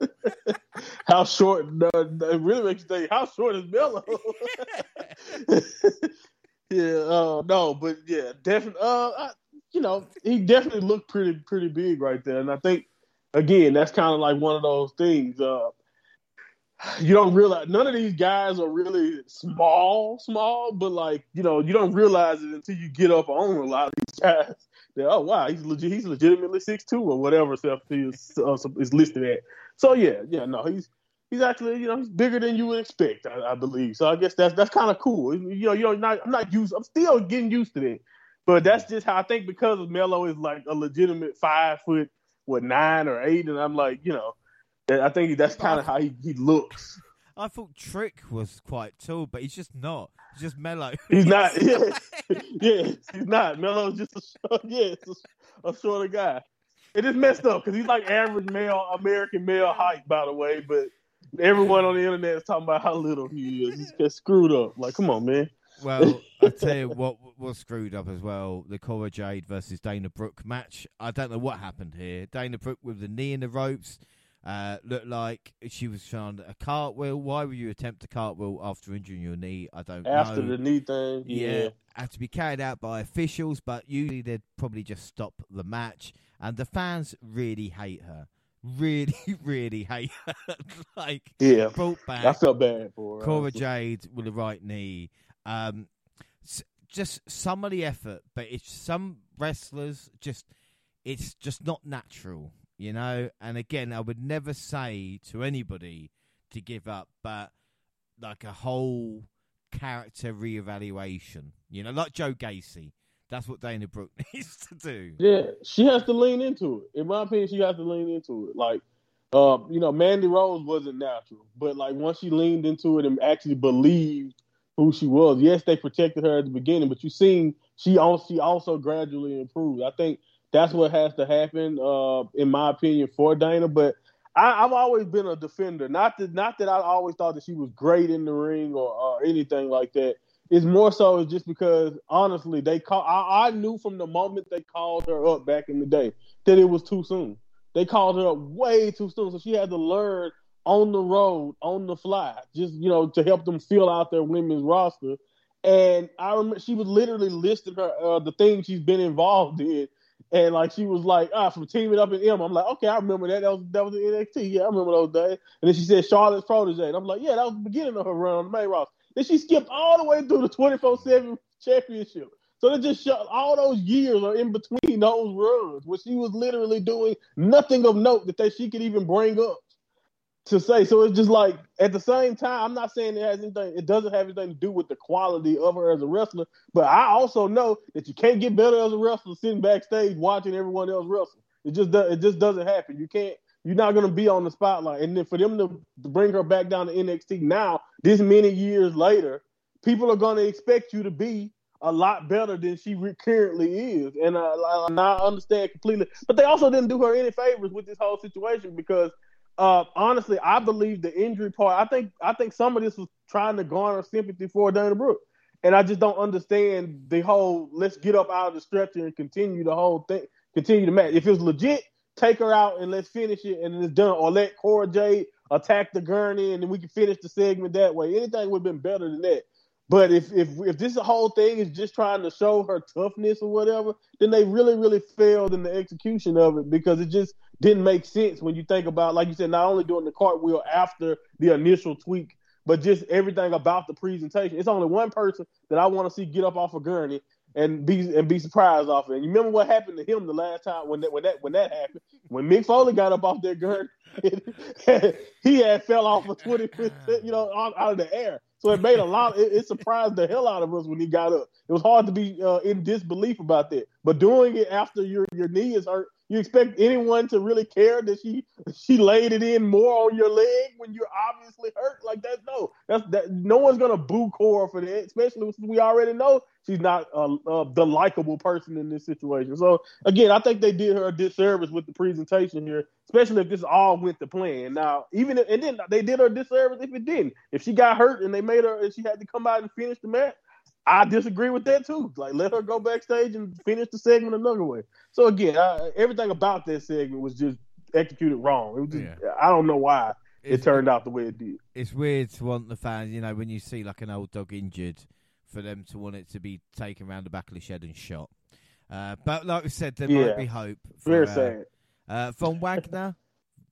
(laughs) how short? No, it really makes you think. How short is Melo? (laughs) yeah, uh, no, but yeah, definitely. Uh, I, you know, he definitely looked pretty pretty big right there, and I think again that's kind of like one of those things. Uh, you don't realize none of these guys are really small, small, but like you know, you don't realize it until you get up on a lot of these guys. That, oh wow, he's legit, he's legitimately six two or whatever stuff is uh, is listed at. So yeah, yeah, no, he's he's actually you know he's bigger than you would expect, I, I believe. So I guess that's that's kind of cool. You know, you know, not, I'm not used. I'm still getting used to that, but that's just how I think because Melo is like a legitimate five foot, what nine or eight, and I'm like, you know I think that's kind of how he, he looks. I thought Trick was quite tall, but he's just not. He's just mellow. (laughs) He's not. Yeah, (laughs) (laughs) yeah, he's not. Melo's just a short, yeah, a, a shorter guy. It is messed up because he's like average male American male height, by the way. But everyone on the internet is talking about how little he is. He's just screwed up. Like, come on, man. Well, I tell you what was screwed up as well: the Cora Jade versus Dana Brooke match. I don't know what happened here. Dana Brooke with the knee in the ropes. Uh, looked like she was trying a cartwheel. Why would you attempt a cartwheel after injuring your knee? I don't after know. the knee thing. Yeah. yeah, had to be carried out by officials, but usually they'd probably just stop the match. And the fans really hate her. Really, (laughs) really hate her. (laughs) like, yeah, brought back. I felt bad for her. Cora Jade with the right knee. Um, just some of the effort, but it's some wrestlers just it's just not natural you know. And again, I would never say to anybody to give up, but like a whole character reevaluation, you know, like Joe Gacy. That's what Dana Brooke (laughs) needs to do. Yeah, she has to lean into it. In my opinion, she has to lean into it. Like, uh, you know, Mandy Rose wasn't natural, but like once she leaned into it and actually believed who she was, yes, they protected her at the beginning, but you seen she also she also gradually improved. I think that's what has to happen, uh, in my opinion, for Dana. But I, have always been a defender. Not that not that I always thought that she was great in the ring or, or anything like that. It's more so just because honestly, they call. I, I, knew from the moment they called her up back in the day that it was too soon. They called her up way too soon, so she had to learn on the road, on the fly, just you know, to help them fill out their women's roster. And I remember she was literally listing her uh, the things she's been involved in and like she was like, ah, from teaming up in M. I'm like, okay, I remember that. That was that was the NXT. Yeah, I remember those days. And then she said Charlotte's protege. And I'm like, yeah, that was the beginning of her run on the main roster. Then she skipped all the way through the 24-7 championship. So they just shot all those years are in between those runs where she was literally doing nothing of note that they, she could even bring up to say. So it's just like at the same time, I'm not saying it has anything. It doesn't have anything to do with the quality of her as a wrestler, but I also know that you can't get better as a wrestler sitting backstage watching everyone else wrestle. It just does, it just doesn't happen. You can't. You're not gonna be on the spotlight, and then for them to, to bring her back down to NXT now, this many years later, people are gonna expect you to be a lot better than she currently is, and uh, I understand completely. But they also didn't do her any favors with this whole situation because uh, honestly, I believe the injury part. I think I think some of this was trying to garner sympathy for Dana Brooke, and I just don't understand the whole let's get up out of the stretcher and continue the whole thing, continue the match. If it was legit, take her out and let's finish it and it's done, or let Cora Jade attack the gurney and then we can finish the segment that way. Anything would have been better than that. But if if if this whole thing is just trying to show her toughness or whatever, then they really really failed in the execution of it because it just didn't make sense when you think about like you said, not only doing the cartwheel after the initial tweak, but just everything about the presentation. It's only one person that I want to see get up off a gurney and be and be surprised off it. And you remember what happened to him the last time when that when that when that happened? When Mick Foley got up off that gurney, (laughs) he had fell off a twenty percent, you know, out of the air. So it made a lot. It, it, surprised the hell out of us when he got up. It was hard to be uh, in disbelief about that. But doing it after your your knee is hurt, you expect anyone to really care that she she laid it in more on your leg when you're obviously hurt? Like that's no, that's that. No one's gonna boo Cora for that, especially since we already know she's not uh, uh, the likable person in this situation. So again, I think they did her a disservice with the presentation here, especially if this all went to plan. Now, even if, and then they did her a disservice if it didn't. If she got hurt and they made her and she had to come out and finish the match, I disagree with that too. Like, let her go backstage and finish the segment another way. So again, I, everything about that segment was just executed wrong. It was just, yeah. I don't know why it's, it turned out the way it did. It's weird to want the fans, you know, when you see like an old dog injured, for them to want it to be taken around the back of the shed and shot. Uh, but like we said, there yeah. might be hope. For, Very uh, sad. Uh, Von Wagner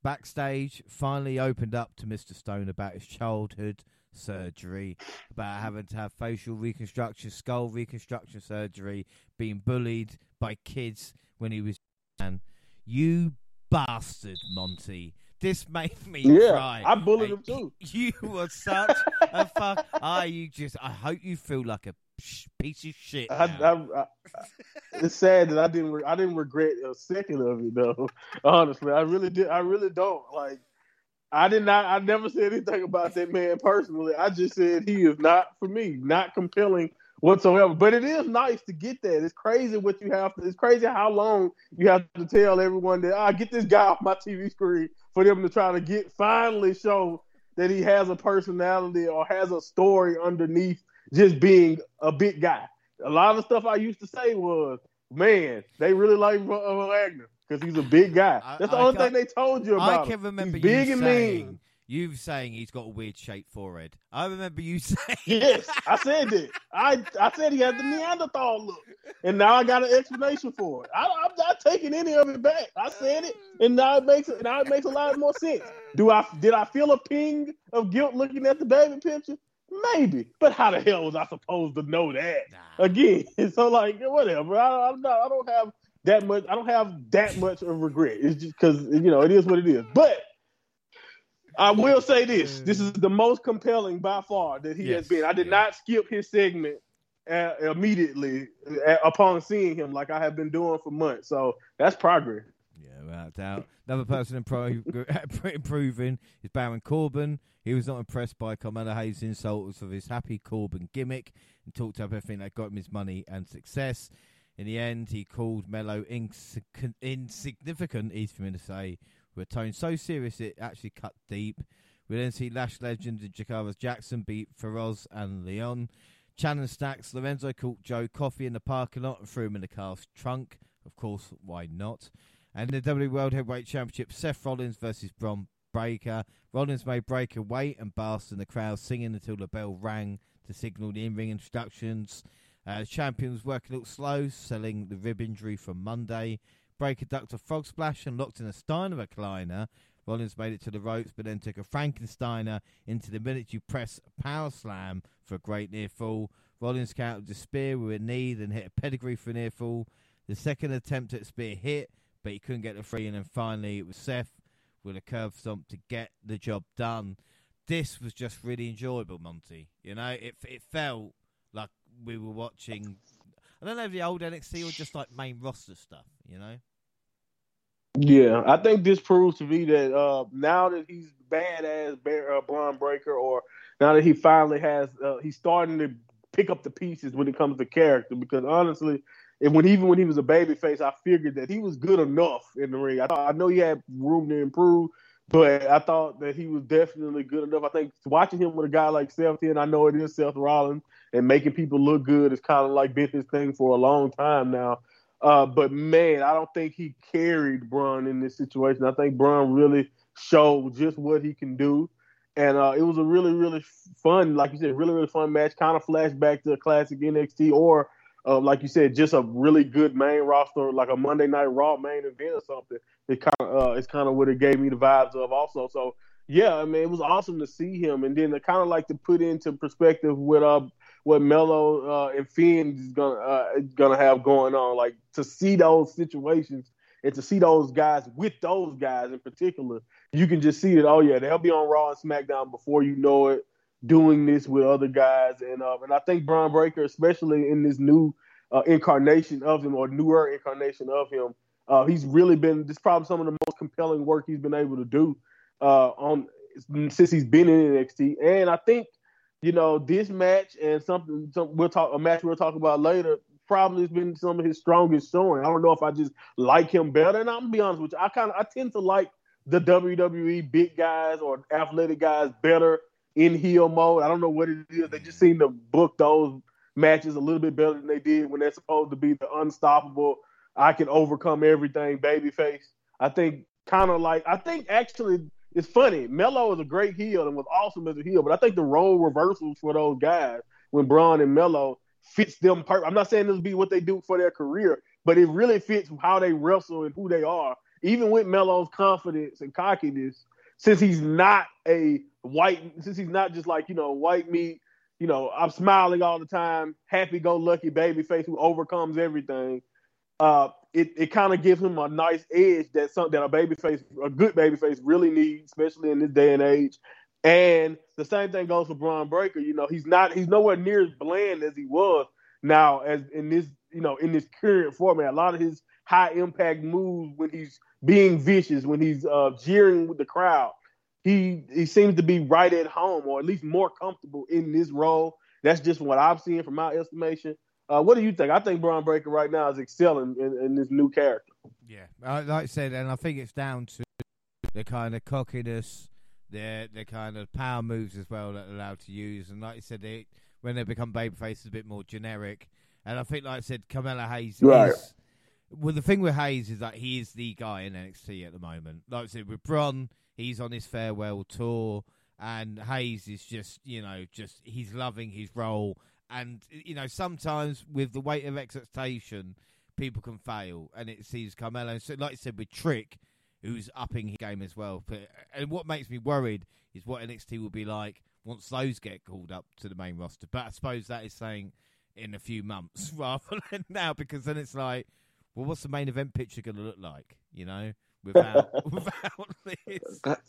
backstage finally opened up to Mr. Stone about his childhood surgery, about having to have facial reconstruction, skull reconstruction surgery, being bullied by kids when he was man. You bastard, Monty. This made me yeah, cry. I bullied him too. (laughs) You were such a fuck. Ah, you just. I hope you feel like a piece of shit. I, I, I, it's sad that I didn't. Re- I didn't regret a second of it though. (laughs) Honestly, I really did. I really don't like. I did not. I never said anything about that man personally. I just said he is not for me, not compelling whatsoever. But it is nice to get that. It's crazy what you have to. It's crazy how long you have to tell everyone that I ah, get this guy (laughs) off my TV screen for them to try to get finally show that he has a personality or has a story underneath just being a big guy. A lot of stuff I used to say was, man, they really like Wagner because he's a big guy. That's I, the only thing they told you about. I can remember he's big and saying, mean. You saying he's got a weird shaped forehead. I remember you (laughs) saying. yes, I said that. I I said he had the Neanderthal look, and now I got an explanation for it. I, am not taking any of it back. I said it, and now it makes it now it makes a lot more sense. Do I did I feel a ping of guilt looking at the baby picture? Maybe, but how the hell was I supposed to know that? Nah. Again, (laughs) so like whatever. I, I'm not. I don't have that much. I don't have that much of regret. It's just because you know it is what it is. But I will say this: this is the most compelling by far that he yes, has been. I did yeah. not skip his segment uh, immediately uh, upon seeing him, like I have been doing for months. So that's progress. Yeah, without doubt. Another person (laughs) (laughs) improving is Baron Corbin. He was not impressed by Carmelo Hayes' insults of his happy Corbin gimmick and talked up everything that got him his money and success. In the end, he called Melo insignificant, easy for me to say, with a tone so serious it actually cut deep. We then see Lash legend Jakara Jackson beat Feroz and Leon. Channing Stacks, Lorenzo caught Joe Coffey in the parking lot and threw him in the car's trunk. Of course, why not? And the WWE World Heavyweight Championship, Seth Rollins versus Bron Breakker. Rollins made Breakker wait and basked in the crowd, singing until the bell rang to signal the in-ring instructions. Uh, champion was working a little slow, selling the rib injury from Monday. Ducked a frog splash and locked in a Steiner recliner. Rollins made it to the ropes, but then took a Frankensteiner into the military press power slam for a great near fall. Rollins countered the spear with a knee, then hit a pedigree for a near fall. The second attempt at spear hit, but he couldn't get the free, and then finally it was Seth with a curb stomp to get the job done. This was just really enjoyable, Monty. You know, it it felt we were watching. I don't know the old NXT or just like main roster stuff. You know. Yeah, I think this proves to me that uh, now that he's badass Bear, uh, Bron Breakker, or now that he finally has, uh, he's starting to pick up the pieces when it comes to character. Because honestly, and when even when he was a babyface, I figured that he was good enough in the ring. I thought I know he had room to improve, but I thought that he was definitely good enough. I think watching him with a guy like Seth and I know it is Seth Rollins, and making people look good is kind of like been his thing for a long time now. Uh, but man, I don't think he carried Bron in this situation. I think Bron really showed just what he can do. And uh, it was a really, really fun, like you said, really, really fun match. Kind of flashback to a classic NXT, or uh, like you said, just a really good main roster, like a Monday Night Raw main event or something. It kind of, uh, it's kind of what it gave me the vibes of, also. So yeah, I mean, it was awesome to see him, and then to kind of like to put into perspective with uh what Melo uh, and Finn is gonna uh, gonna have going on. Like to see those situations and to see those guys with those guys in particular, you can just see that. Oh yeah, they'll be on Raw and SmackDown before you know it, doing this with other guys. And uh, and I think Bron Breakker, especially in this new uh, incarnation of him or newer incarnation of him, uh, he's really been. This probably some of the most compelling work he's been able to do uh, on since he's been in NXT. And I think you know, this match and something some, we'll talk a match we'll talk about later probably has been some of his strongest showing. I don't know if I just like him better. And I'm gonna be honest with you, I kind of I tend to like the WWE big guys or athletic guys better in heel mode. I don't know what it is. They just seem to book those matches a little bit better than they did when they're supposed to be the unstoppable. I can overcome everything babyface. I think kind of like I think actually it's funny. Melo is a great heel and was awesome as a heel, but I think the role reversals for those guys when Bron and Melo fits them. Per- I'm not saying this will be what they do for their career, but it really fits how they wrestle and who they are. Even with Melo's confidence and cockiness, since he's not a white, since he's not just like you know white meat, you know I'm smiling all the time, happy-go-lucky baby face who overcomes everything. Uh, it, it kind of gives him a nice edge that something that a baby face, a good baby face, really needs, especially in this day and age. And the same thing goes for Bron Breakker. You know, he's not he's nowhere near as bland as he was now as in this, you know, in this current format. A lot of his high impact moves when he's being vicious, when he's uh, jeering with the crowd, he he seems to be right at home or at least more comfortable in this role. That's just what I've seen from my estimation. Uh, what do you think? I think Bron Breakker right now is excelling in, in this new character. Yeah, like I said, and I think it's down to the kind of cockiness, the the kind of power moves as well that they're allowed to use, and like you said, they, when they become babyfaces, a bit more generic. And I think, like I said, Carmelo Hayes right. is. Well, the thing with Hayes is that he is the guy in NXT at the moment. Like I said, with Bron, he's on his farewell tour, and Hayes is just, you know, just he's loving his role and you know sometimes with the weight of expectation, people can fail, and it sees Carmelo. So, like I said, with Trick, who's upping his game as well. But, and what makes me worried is what NXT will be like once those get called up to the main roster. But I suppose that is saying in a few months (laughs) rather than now, because then it's like, well, what's the main event picture going to look like? You know, without (laughs) without this. But,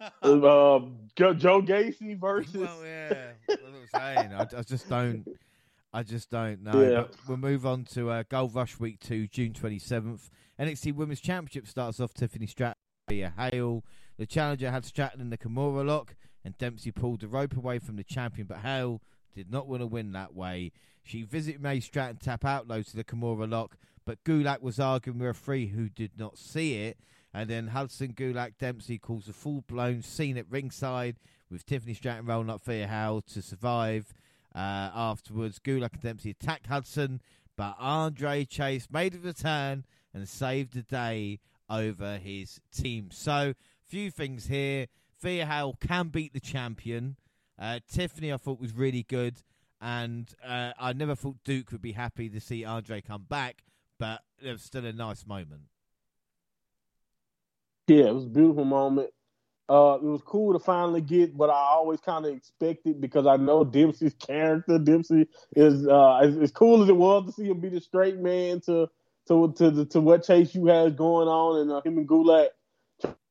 (laughs) uh, Joe Gacy versus. Well, yeah, I'm saying. I, I, just don't. I just don't know. Yeah. But we'll move on to uh, Gold Rush Week Two, June twenty seventh. NXT Women's Championship starts off Tiffany Stratton via Hail. The challenger had Stratton in the Kimura lock, and Dempsey pulled the rope away from the champion, but Hail did not want to win that way. She visited May Stratton tap out low to the Kimura lock, but Gulak was arguing with a free who did not see it. And then Hudson Gulak Dempsey calls a full blown scene at ringside with Tiffany Stratton rolling up Thea Hail to survive. Uh, afterwards, Gulak and Dempsey attack Hudson, but Andre Chase made a return and saved the day over his team. So, few things here. Thea Hail can beat the champion. Uh, Tiffany, I thought, was really good. And uh, I never thought Duke would be happy to see Andre come back, but it was still a nice moment. Yeah, it was a beautiful moment. Uh, it was cool to finally get what I always kind of expected because I know Dempsey's (laughs) character. Dempsey is uh, as, as, cool as it was to see him be the straight man to to to to what Chase U has going on, and uh, him and Gulak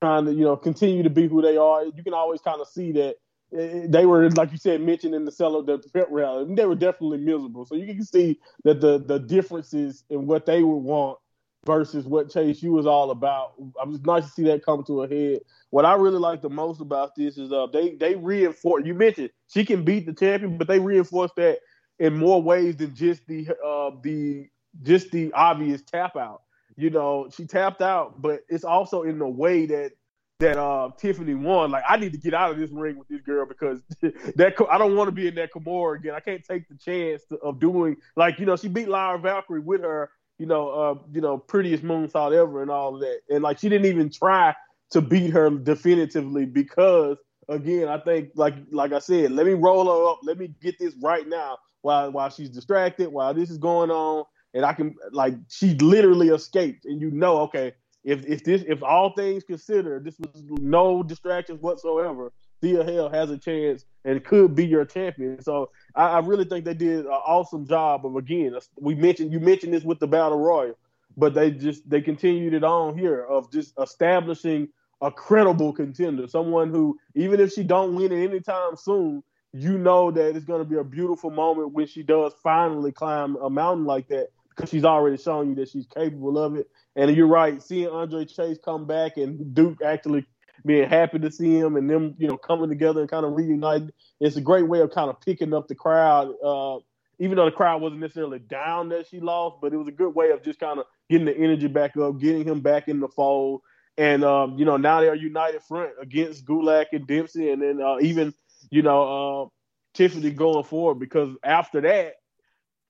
trying to you know continue to be who they are. You can always kind of see that eh, eh, they were like you said mentioned in the cellar the pep rally. They were definitely miserable, so you can see that the the differences in what they would want versus what Chase U was all about. I was nice to see that come to a head. What I really like the most about this is uh they they reinforce. You mentioned she can beat the champion, but they reinforce that in more ways than just the uh the just the obvious tap out. You know, she tapped out, but it's also in the way that that uh, Tiffany won. Like, I need to get out of this ring with this girl because (laughs) that I don't want to be in that Kimura again. I can't take the chance to, of doing like you know she beat Lyra Valkyria with her you know uh, you know prettiest moonsault ever and all of that, and like she didn't even try to beat her definitively because again I think like like I said, let me roll her up, let me get this right now while while she's distracted, while this is going on, and I can like she literally escaped, and you know okay if if this if all things considered, this was no distractions whatsoever. Hail has a chance and could be your champion. So I, I really think they did an awesome job of again. We mentioned you mentioned this with the battle royal, but they just they continued it on here of just establishing a credible contender, someone who even if she don't win it anytime soon, you know that it's going to be a beautiful moment when she does finally climb a mountain like that because she's already shown you that she's capable of it. And you're right, seeing Andre Chase come back and Duke actually being happy to see him and them, you know, coming together and kind of reuniting. It's a great way of kind of picking up the crowd. Uh, even though the crowd wasn't necessarily down that she lost, but it was a good way of just kind of getting the energy back up, getting him back in the fold. And um, you know, now they are united front against Gulak and Dempsey, and then uh, even you know uh, Tiffany going forward because after that,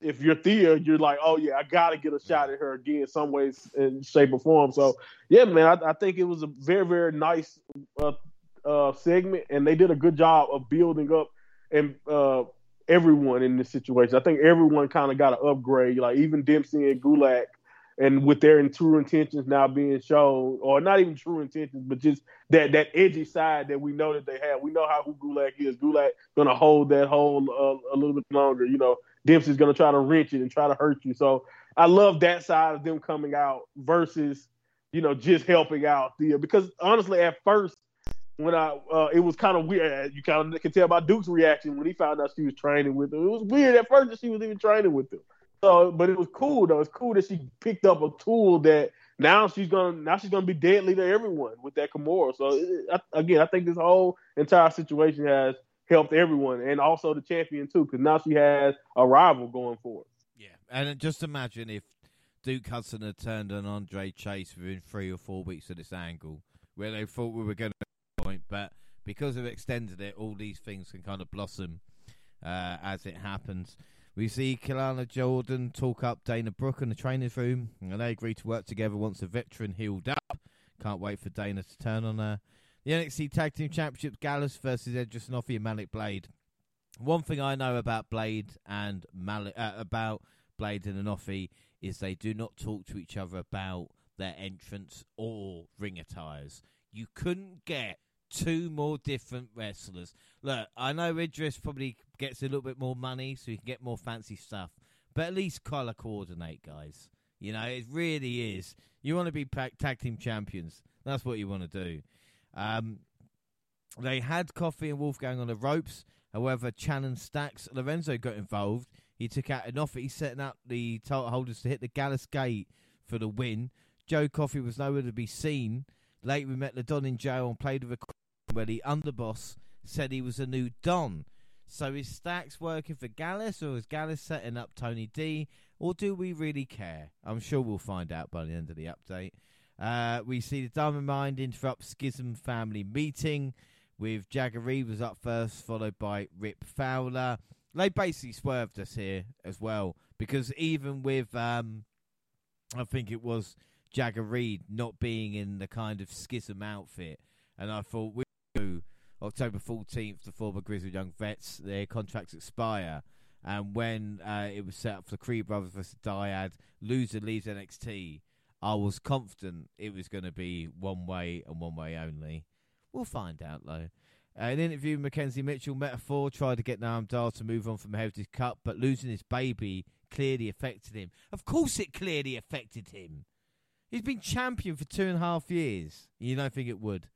if you're Thea, you're like, oh yeah, I got to get a shot at her again, some ways, in shape or form. So yeah, man, I, I think it was a very, very nice uh, uh, segment, and they did a good job of building up and uh, everyone in this situation. I think everyone kind of got an upgrade, like even Dempsey and Gulak, and with their true intentions now being shown, or not even true intentions, but just that that edgy side that we know that they have. We know how who Gulak is. Gulak gonna hold that hold uh, a little bit longer, you know Dempsey's going to try to wrench it and try to hurt you. So I love that side of them coming out versus, you know, just helping out Thea. Because honestly, at first, when I uh, it was kind of weird. You kind of can tell by Duke's reaction when he found out she was training with him. It was weird at first that she was even training with him. So, but it was cool though. It's cool that she picked up a tool that now she's gonna now she's gonna be deadly to everyone with that Kimura. So it, again, I think this whole entire situation has helped everyone and also the champion too, because now she has a rival going forward. Yeah, and just imagine if Duke Hudson had turned on Andre Chase within three or four weeks of this angle, where they thought we were going to point, but because they've extended it, all these things can kind of blossom uh, as it happens. We see Kelani Jordan talk up Dana Brooke in the training room, and they agree to work together once the veteran healed up. Can't wait for Dana to turn on her. The NXT Tag Team Championships, Gallus versus Edris Enofé and Malik Blade. One thing I know about Blade and Malik, uh, about Blade and Enofé is they do not talk to each other about their entrance or ring attires. You couldn't get two more different wrestlers. Look, I know Edris probably gets a little bit more money, so he can get more fancy stuff, but at least color coordinate, guys. You know, it really is. You want to be tag team champions. That's what you want to do. Um, they had Coffey and Wolfgang on the ropes. However, Channing Stacks, Lorenzo got involved. He took out Enofé. He's setting up the title holders to hit the Gallus Gate for the win. Joe Coffey was nowhere to be seen. Later, we met the Don in jail and played with a where the underboss said he was a new Don. So is Stacks working for Gallus or is Gallus setting up Tony D? Or do we really care? I'm sure we'll find out by the end of the update. Uh, we see the Diamond Mine interrupt Schism family meeting with Jagger Reid was up first, followed by Rip Fowler. They basically swerved us here as well because even with, um, I think it was Jagger Reid not being in the kind of Schism outfit, and I thought we do October 14th, the former Grizzled Young Vets, their contracts expire. And when uh, it was set up for the Creed Brothers versus Dyad, loser leaves NXT I was confident it was going to be one way and one way only. We'll find out though. Uh, an interview, Mackenzie Mitchell, Meta-Four tried to get Noam Dar to move on from Heritage Cup, but losing his baby clearly affected him. Of course, it clearly affected him. He's been champion for two and a half years. You don't think it would?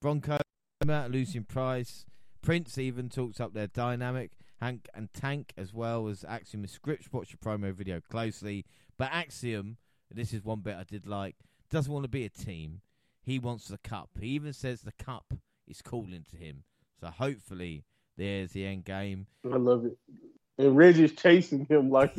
Bronco, losing Price. Prince even talks up their dynamic. Hank and Tank, as well as Axiom and Scrypts. Watch the promo video closely. But Axiom this is one bit I did like. Doesn't want to be a team. He wants the cup. He even says the cup is calling to him. So hopefully there's the end game. I love it. And Reggie's chasing him like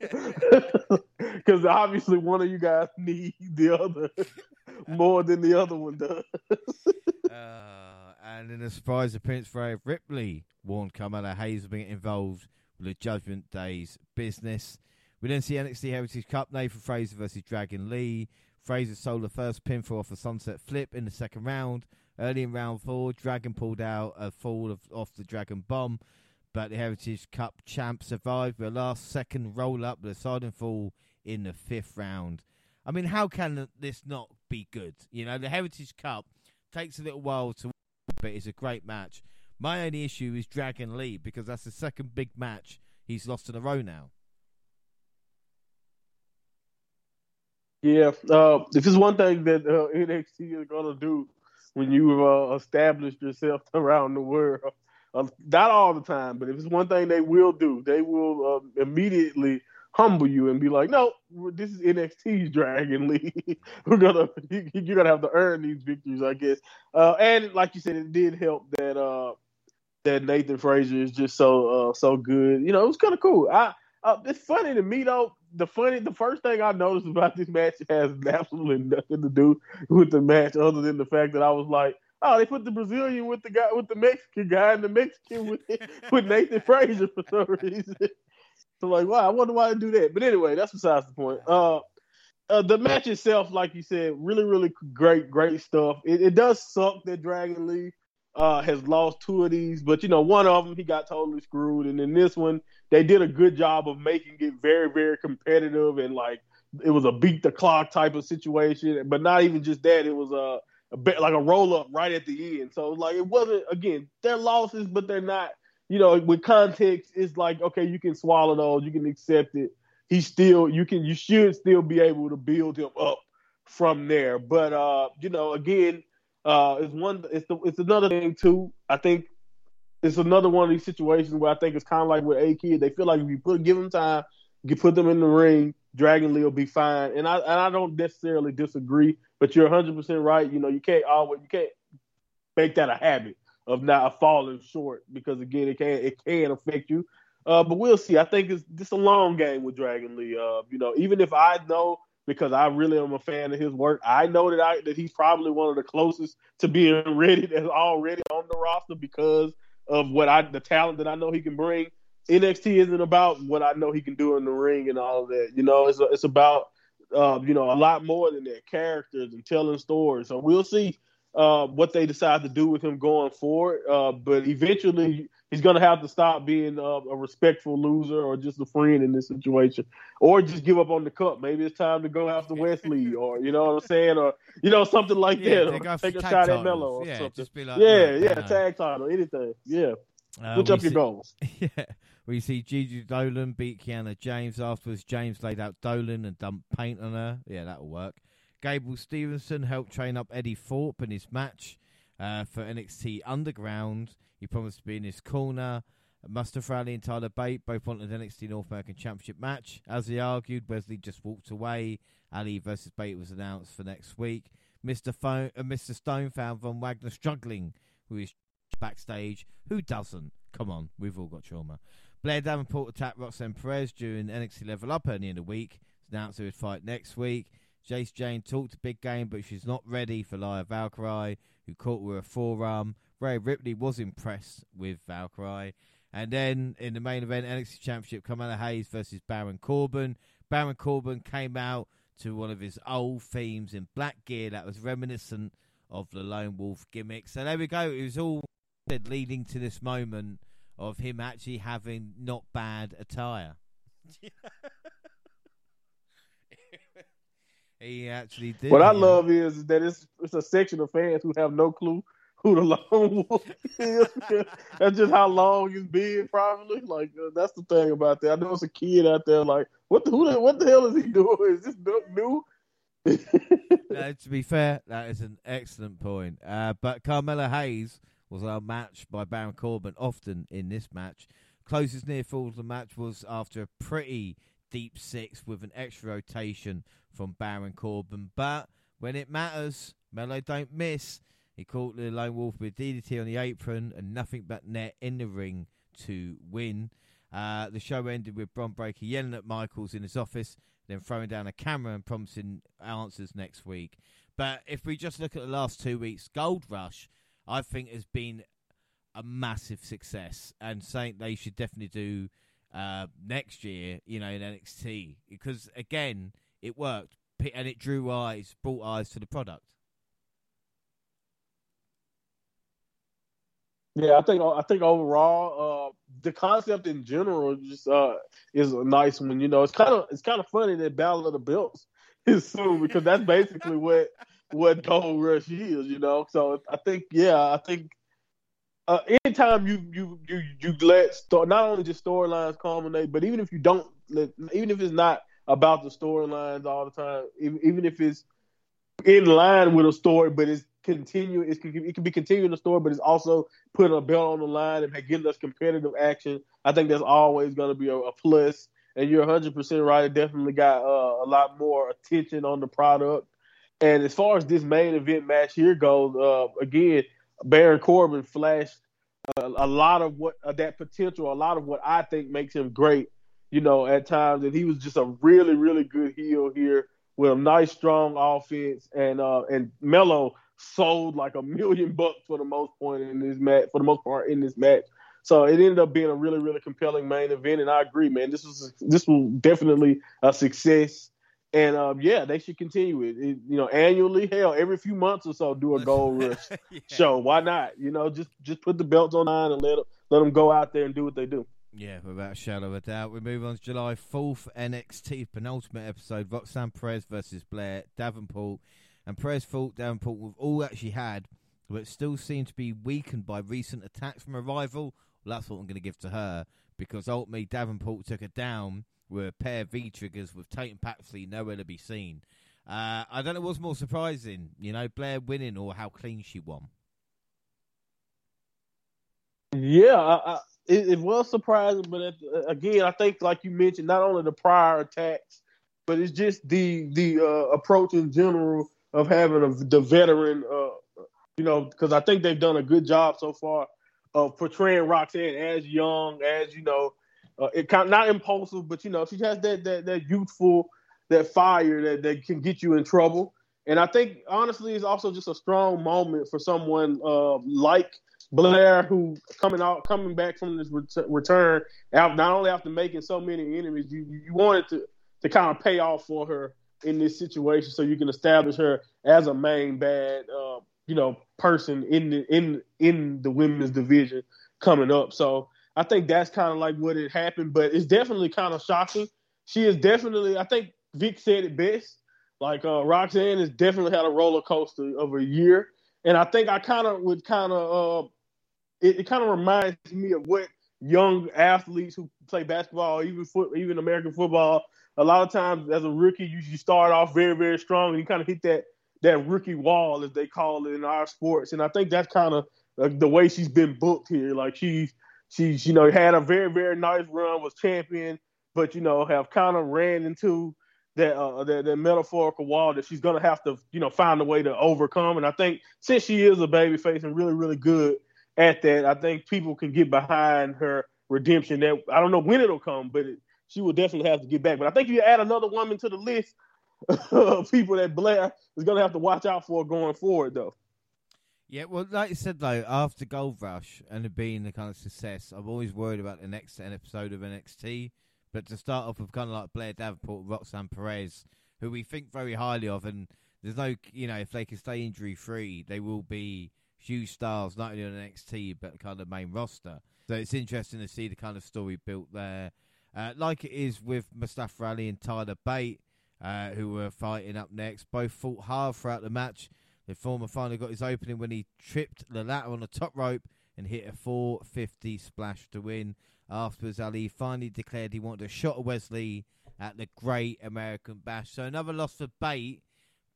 because (laughs) obviously one of you guys need the other (laughs) more than the other one does. (laughs) uh, and in a surprise appearance for Ripley warned Carmelo Hayes of being involved with the Judgment Day's business. We then see NXT Heritage Cup, Nathan Frazer versus Dragon Lee. Frazer sold the first pinfall off a sunset flip in the second round. Early in round four, Dragon pulled out a fall of, off the Dragon Bomb, but the Heritage Cup champ survived with a last second roll up with a side fall in the fifth round. I mean, how can this not be good? You know, the Heritage Cup takes a little while to, but it's a great match. My only issue is Dragon Lee because that's the second big match he's lost in a row now. Yeah, uh, if it's one thing that uh, (laughs) NXT is gonna do when you've uh, established yourself (laughs) around the world, uh, not all the time, but if it's one thing they will do, they will uh, immediately humble you and be like, "No, this is NXT's Dragon Lee. (laughs) We're gonna you're gonna have to earn these victories, I guess." Uh, and like you said, it did help that uh, that Nathan Frazer is just so uh, so good. You know, it was kind of cool. I uh, it's funny to me though. The funny, the first thing I noticed about this match has absolutely nothing to do with the match, other than the fact that I was like, "Oh, they put the Brazilian with the guy with the Mexican guy, and the Mexican with (laughs) with Nathan Frazer for some reason." So like, wow, I wonder why they do that. But anyway, that's besides the point. Uh, uh, the match itself, like you said, really, really great, great stuff. It, it does suck that Dragon Lee uh, has lost two of these, but you know, one of them he got totally screwed, and in this one, they did a good job of making it very, very competitive and like it was a beat the clock type of situation. But not even just that, it was a, a bit like a roll up right at the end. So like it wasn't again, they're losses, but they're not you know, with context, it's like okay, you can swallow those, you can accept it. He still, you can, you should still be able to build him up from there. But uh, you know, again, uh, it's one, it's the, it's another thing too. I think it's another one of these situations where I think it's kind of like with A Kid. They feel like if you put give them time, you put them in the ring, Dragon Lee will be fine. And I and I don't necessarily disagree, but you're 100 percent right. You know, you can't always you can't make that a habit of not falling short because again it can it can affect you. Uh, but we'll see. I think it's just a long game with Dragon Lee. Uh, you know, even if I know because I really am a fan of his work, I know that I that he's probably one of the closest to being (laughs) ready that's already on the roster because of what I the talent that I know he can bring. NXT isn't about what I know he can do in the ring and all of that. You know, it's it's about uh, you know a lot more than that characters and telling stories. So we'll see uh, what they decide to do with him going forward. Uh, but eventually, he's going to have to stop being uh, a respectful loser or just a friend in this situation, or just give up on the cup. Maybe it's time to go after Wes Lee, (laughs) or you know what I'm saying, or you know something like yeah, that, or (laughs) take a shot titles. at Melo, or yeah, something. Like, yeah, look, yeah, know. tag title, anything. Yeah, uh, switch up see, your goals. (laughs) Yeah. We see Gigi Dolan beat Kiana James. Afterwards, James laid out Dolan and dumped paint on her. Yeah, that'll work. Gable Stevenson helped train up Eddie Thorpe in his match uh, for NXT Underground. He promised to be in his corner. Mustafa Ali and Tyler Bate both wanted an NXT North American Championship match. As they argued, Wes Lee just walked away. Ali versus Bate was announced for next week. Mr. Phone, uh, Mr. Stone found Von Wagner struggling with his backstage. Who doesn't? Come on, we've all got trauma. Blair Davenport attacked Roxanne Perez during NXT Level Up early in the week. It's announced they would fight next week. Jacy Jayne talked big game, but she's not ready for Lyra Valkyria, who caught with a forearm. Rhea Ripley was impressed with Valkyria. And then in the main event, NXT Championship, Carmelo Hayes versus Baron Corbin. Baron Corbin came out to one of his old themes in black gear that was reminiscent of the Lone Wolf gimmick. So there we go. It was all leading to this moment of him actually having not bad attire. (laughs) he actually did. What I yeah. love is that it's it's a section of fans who have no clue who the (laughs) lone wolf is. (laughs) that's just how long it's been, probably. Like uh, that's the thing about that. I know it's a kid out there. Like, what the who the, what the hell is he (laughs) doing? Is this new? To be fair, that is an excellent point. Uh, but Carmelo Hayes was outmatched by Baron Corbin often in this match. Closest near fall of the match was after a pretty deep six with an extra rotation from Baron Corbin. But when it matters, Melo don't miss. He caught the Lone Wolf with DDT on the apron and nothing but net in the ring to win. Uh, the show ended with Bron Breakker yelling at Michaels in his office, then throwing down a camera and promising answers next week. But if we just look at the last two weeks, Gold Rush, I think, has been a massive success and something they should definitely do uh, next year, you know, in NXT. Because, again, it worked and it drew eyes, brought eyes to the product. Yeah, I think I think overall, uh, the concept in general just uh, is a nice one. You know, it's kind of it's kind of funny that Battle of the Belts (laughs) is soon because that's basically what what Gold Rush is. You know, so I think yeah, I think uh, anytime you you you you let start not only just storylines culminate, but even if you don't, let, even if it's not about the storylines all the time, even, if it's in line with a story, but it's continuing. It can it can be continuing the story, but it's also putting a belt on the line and getting us competitive action. I think that's always going to be a, a plus. And you're 100 percent right. It definitely got uh, a lot more attention on the product. And as far as this main event match here goes, uh, again, Baron Corbin flashed a, a lot of what uh, that potential, a lot of what I think makes him great. You know, at times, and he was just a really, really good heel here with a nice, strong offense, and uh, and Melo sold like a million bucks for the most point in this match, for the most part in this match. So it ended up being a really, really compelling main event, and I agree, man. This was this was definitely a success, and um, yeah, they should continue it. it. You know, annually, hell, every few months or so, do a gold rush yeah. (laughs) show. Why not? You know, just just put the belts on on and let them, let them go out there and do what they do. Yeah, without a shadow of a doubt. We move on to July 4th, NXT penultimate episode Roxanne Perez versus Blair Davenport. And Perez thought Davenport, with all that she had, but still seemed to be weakened by recent attacks from a rival. Well, that's what I'm going to give to her because ultimately Davenport took her down with a pair of V triggers with Tatum Paxley nowhere to be seen. Uh, I don't know what's more surprising, you know, Blair winning or how clean she won. Yeah, I, I, it, it, was surprising, but it, again, I think like you mentioned, not only the prior attacks, but it's just the the uh, approach in general of having a, the veteran, uh, you know, because I think they've done a good job so far of portraying Roxanne as young, as you know, uh, it kind not impulsive, but you know, she has that that that youthful, that fire that that can get you in trouble. And I think honestly, it's also just a strong moment for someone uh, like Blair, who coming out, coming back from this ret- return, not only after making so many enemies, you you wanted to to kind of pay off for her in this situation so you can establish her as a main bad uh, you know person in the in in the women's division coming up. So i think that's kind of like what it happened but it's definitely kind of shocking. She is definitely i think vic said it best. Like uh, roxanne has definitely had a roller coaster of a year and i think i kind of would kind of uh, it, it kind of reminds me of what young athletes who play basketball, even foot, even American football, a lot of times as a rookie, you, you start off very, very strong and you kind of hit that that rookie wall, as they call it in our sports. And I think that's kind of the way she's been booked here. Like she's she's you know had a very, very nice run, was champion, but you know have kind of ran into that uh, that, that metaphorical wall that she's gonna have to you know find a way to overcome. And I think since she is a baby face and really, really good at that, I think people can get behind her redemption. That I don't know when it'll come, but it, she will definitely have to get back. But I think you add another woman to the list (laughs) of people that Blair is going to have to watch out for going forward, though. Yeah, well, like you said though, after Gold Rush and it being the kind of success, I'm always worried about the next episode of NXT. But to start off with, kind of like Blair Davenport, Roxanne Perez, who we think very highly of, and there's no, you know, if they can stay injury free, they will be huge stars not only on NXT but kind of main roster. So it's interesting to see the kind of story built there. Uh, like it is with Mustafa Ali and Tyler Bate, uh, who were fighting up next. Both fought hard throughout the match. The former finally got his opening when he tripped the latter on the top rope and hit a 450 splash to win. Afterwards, Ali finally declared he wanted a shot of Wes Lee at the Great American Bash. So another loss for Bate,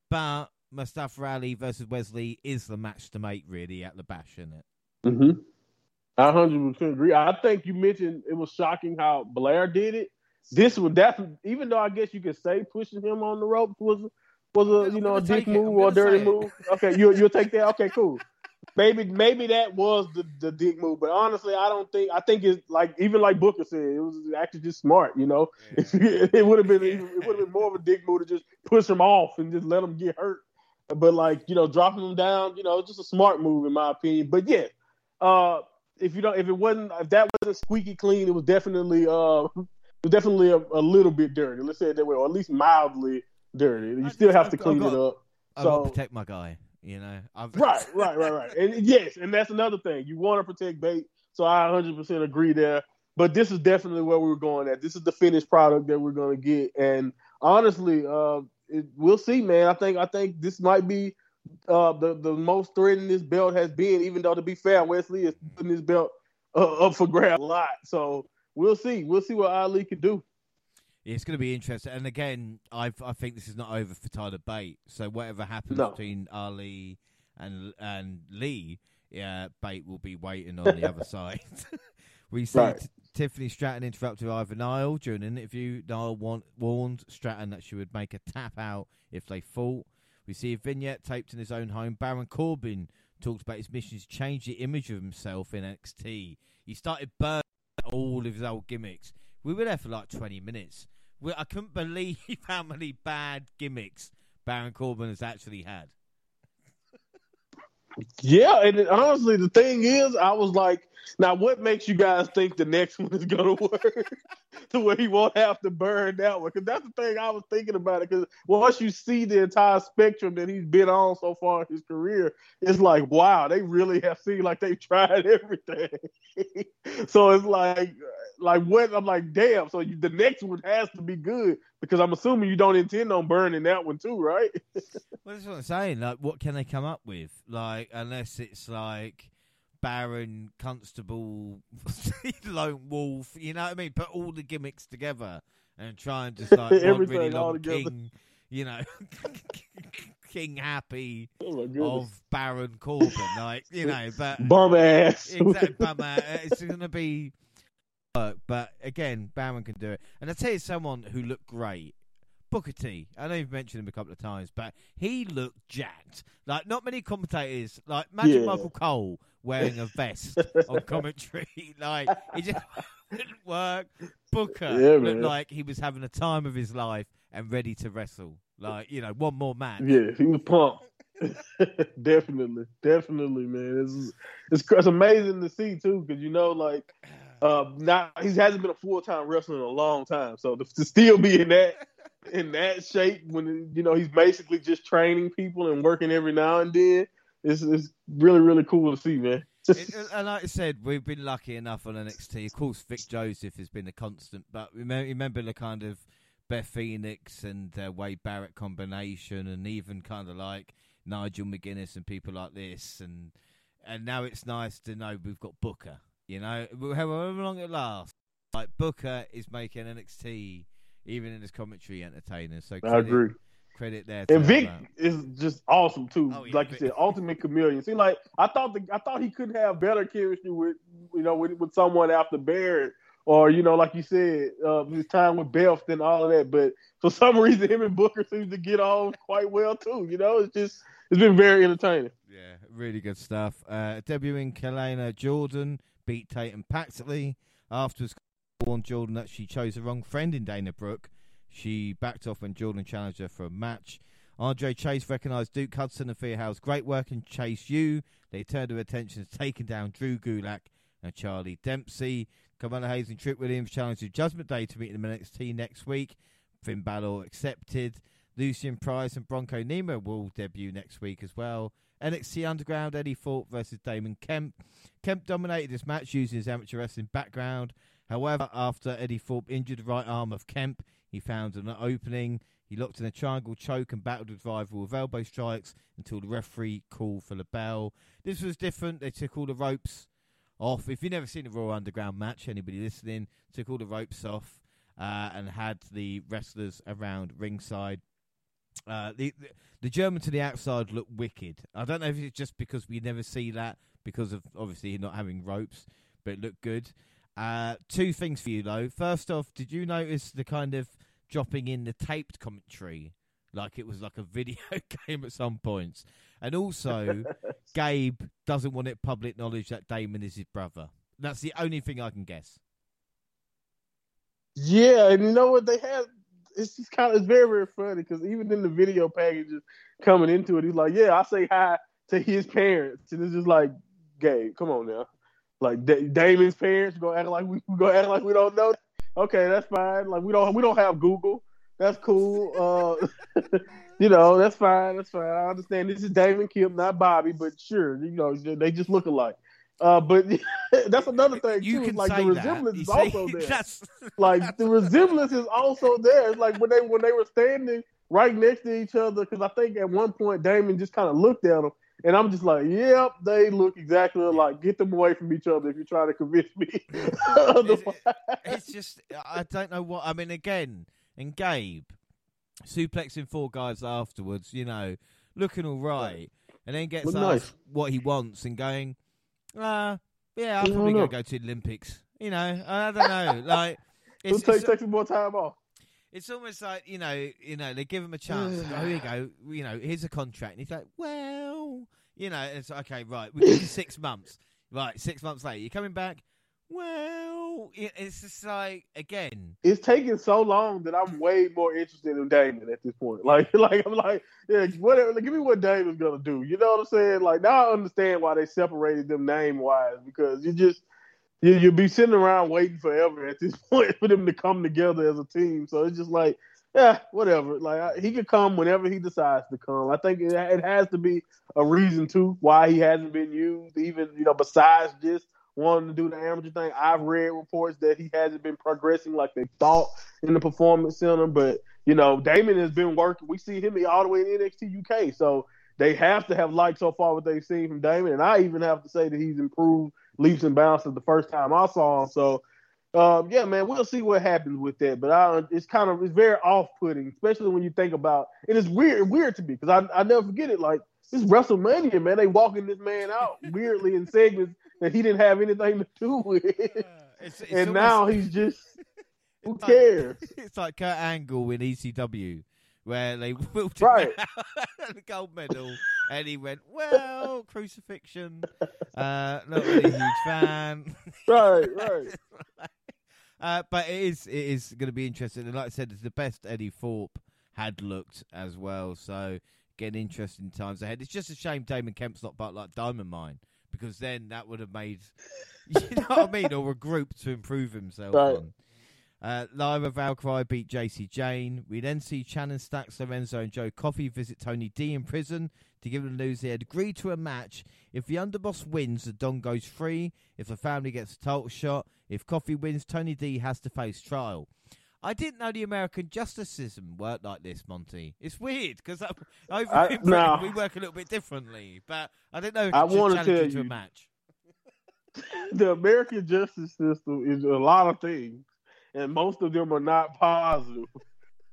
but Mustafa Ali versus Wes Lee is the match to make, really, at the Bash, isn't it? Mm-hmm. I 100% agree. I think you mentioned it was shocking how Blair did it. this would definitely, even though I guess you could say pushing him on the ropes was was a I'm you know a dick take it. I'm move or a dirty move. Okay, you you'll take that. Okay, cool. Maybe maybe that was the, the dick move, but honestly, I don't think. I think it's like even like Booker said, it was actually just smart. You know, (laughs) it would have been even, it would have been more of a dick move to just push him off and just let him get hurt. But like you know, dropping them down, you know, it's just a smart move in my opinion. But yeah, uh, if you don't, if it wasn't, if that wasn't squeaky clean, it was definitely uh, (laughs) it was definitely a, a little bit dirty. Let's say it that way, or at least mildly dirty. You I still have I've to clean I've it up. I've So- protect my guy. You know, I've, Right, right, right, right. And yes, and that's another thing. You want to protect Bate, so I 100% agree there. But this is definitely where we were going at. This is the finished product that we're going to get, and honestly, uh, it, we'll see, man. I think I think this might be uh, the the most threatening this belt has been. Even though, to be fair, Wes Lee is putting this belt uh, up for grabs a lot. So we'll see. We'll see what Ali can do. It's going to be interesting. And again, I I think this is not over for Tyler Bate. So whatever happens No. between Ali and and Lee, yeah, Bate will be waiting on the other (laughs) side. (laughs) we see Right. T- Tiffany Stratton interrupted Ivy Nile during an interview. Nile want, warned Stratton that she would make a tap out if they fought. We see a vignette taped in his own home. Baron Corbin talked about his mission to change the image of himself in NXT. He started burning all of his old gimmicks. We were there for like 20 minutes. We, I couldn't believe (laughs) how many bad gimmicks Baron Corbin has actually had. Yeah, and honestly, the thing is, I was like, now what makes you guys think the next (laughs) one is gonna work to where he won't have to burn that one? Because that's the thing I was thinking about it. Because once you see the entire spectrum that he's been on so far in his career, it's like, wow, they really have seen like they've (laughs) tried everything. (laughs) so it's like, like what? I'm like, damn. So you, the next one has to be good because I'm assuming you don't intend on burning that one too, right? Well, that's what I'm saying. Like, what can they come up with? Like, unless it's like Baron, Constable, (laughs) Lone Wolf, you know what I mean? Put all the gimmicks together and try and just like (laughs) Everything really all long together. King, you know, (laughs) King Happy Oh of Baron Corbin, like you know, but Bum ass. exactly, but uh, it's going to be work. But again, Baron can do it. And I tell you, someone who looked great, Booker T. I know you've mentioned him a couple of times, but he looked jacked. Like not many commentators, like imagine Yeah. Michael Cole wearing a vest on (laughs) commentary. (laughs) like it just (laughs) didn't work. Booker Yeah, looked man. like he was having a time of his life and ready to wrestle. Like you know, one more match. Yeah, he was pumped. definitely, definitely, man. It's, it's it's amazing to see too, because you know, like, (sighs) uh, not he hasn't been a full time wrestler in a long time, so to, to still be in that in that shape when you know he's basically just training people and working every now and then, it's it's really really cool to see, man. (laughs) It- and like I said, we've been lucky enough on NXT. Of course, Vic Joseph has been a constant, but remember, remember the kind of Beth Phoenix and uh, Wade Barrett combination, and even kind of like Nigel McGuinness and people like this, and and now it's nice to know we've got Booker. You know, however long it lasts, like Booker is making NXT even in his commentary entertainers. So I agree. Credit there. To And Vic is just awesome too. Oh, yeah, like Vic. you said, ultimate (laughs) chameleon. See, like I thought, the, I thought he couldn't have better chemistry with, you know, with, with someone after Barrett, or you know, like you said, uh, his time with Beth and all of that. But for some (laughs) reason, him and Booker seems to get on quite well too. You know, it's just it's been very entertaining. Yeah, really good stuff. Uh, debuting Kelani Jordan beat Tatum Paxley. Afterwards, warned Jordan that she chose the wrong friend in Dana Brooke. She backed off when Jordan challenged her for a match. Andre Chase recognised Duke Hudson and Thea Hail's great work in Chase U. They turned their attention to taking down Drew Gulak and Charlie Dempsey. Carmelo Hayes and Trick Williams challenged Judgment Day to meet in the NXT next week. Finn Balor accepted. Lucien Price and Bronco Nima will debut next week as well. NXT Underground, Eddie Thorpe versus Damon Kemp. Kemp dominated this match using his amateur wrestling background. However, after Eddie Thorpe injured the right arm of Kemp, he found an opening. He locked in a triangle choke and battled with rival with elbow strikes until the referee called for the bell. This was different. They took all the ropes off. If you've never seen a Raw Underground match, anybody listening, took all the ropes off uh, and had the wrestlers around ringside. Uh, the, the the German to the outside looked wicked. I don't know if it's just because we never see that because of obviously not having ropes, but it looked good. Uh, two things for you though. First off, did you notice the kind of dropping in the taped commentary, like it was like a (laughs) video game at some points, and also (laughs) Gabe doesn't want it public knowledge that Damon is his brother. That's the only thing I can guess. Yeah, and you know what they had? It's just kind of it's very very funny because even in the video packages coming into it, he's like, "Yeah, I say hi to his parents," and it's just like, "Gabe, come on now." Like D- Damon's parents go act like we (laughs) go act like we don't know. Okay, that's fine. Like we don't we don't have Google. That's cool. Uh, (laughs) you know, that's fine. That's fine. I understand. This is Damon Kim, not Bobby, but sure, you know, they just look alike. Uh, but (laughs) that's another thing You too. can like the resemblance is also there. that's- like the resemblance is also there. It's like when they when they were standing right next to each other. Because I think at one point Damon just kind of looked at them, and I'm just like, "Yep, they look exactly alike. Get them away from each other if you're trying to convince me." (laughs) Otherwise- it's just I don't know what I mean. Again, and Gabe suplexing four guys afterwards, you know, looking all right, and then gets asked nice. what he wants and going, uh, yeah, I'm probably gonna go to the Olympics. You know, I don't know, (laughs) like. It'll It's, take it's, take some more time off. it's almost like you know, you know, they give him a chance. (sighs) oh, here you go. You know, here's a contract, and he's like, well, you know, it's okay, right. We give you six months. Right, six months later, you're coming back. Well, it's just like again. It's taking so long that I'm way more interested in Damon at this point. (laughs) Like, like I'm like, yeah, whatever. Give me what Damon's gonna do. You know what I'm saying? Like now I understand why they separated them name wise because you just you you'll be sitting around waiting forever at this (laughs) point for them to come together as a team. So it's just like, yeah, whatever. Like I, he could come whenever he decides to come. I think it, it has to be a reason too why he hasn't been used, even you know, besides just wanting to do the amateur thing. I've read reports that he hasn't been progressing like they thought in the performance center, but you know, Damon has been working. We see him all the way in NXT UK, so they have to have liked so far what they've seen from Damon, and I even have to say that he's improved leaps and bounds since the first time I saw him. So, um, yeah, man, we'll see what happens with that. But I, it's kind of it's very off-putting, especially when you think about. And it's weird, weird to me because I I never forget it. Like this WrestleMania, man, they walking this man out (laughs) weirdly in segments that he didn't have anything to do with, It's, it's and almost- now (laughs) he's just who It's like- cares? It's like Kurt Angle in ECW, where they (laughs) wheeled him Right. out the gold medal, and he went, "Well, crucifixion. Uh, not really a huge fan." right, right. Uh, but it is it is going to be interesting, and like I said, it's the best Eddie Thorpe had looked as well. So getting interesting times ahead. It's just a shame Damon Kemp's not but like Diamond Mine because then that would have made (laughs) you know what I mean, or a group to improve himself Right. on. Uh, Lyra Valkyria beat Jacy Jayne. We then see Channing Stacks, Lorenzo, and Joe Coffey visit Tony D in prison to give them the news they had agreed to a match. If the underboss wins, the Don goes free. If the family gets a title shot, if Coffey wins, Tony D has to face trial. I didn't know the American justice system worked like this, Monty. It's weird because (laughs) over I- in Britain no. we work a little bit differently, but I didn't know. it I could wanna tell you to a match. (laughs) the American justice system is a lot of things, and most of them are not positive. (laughs)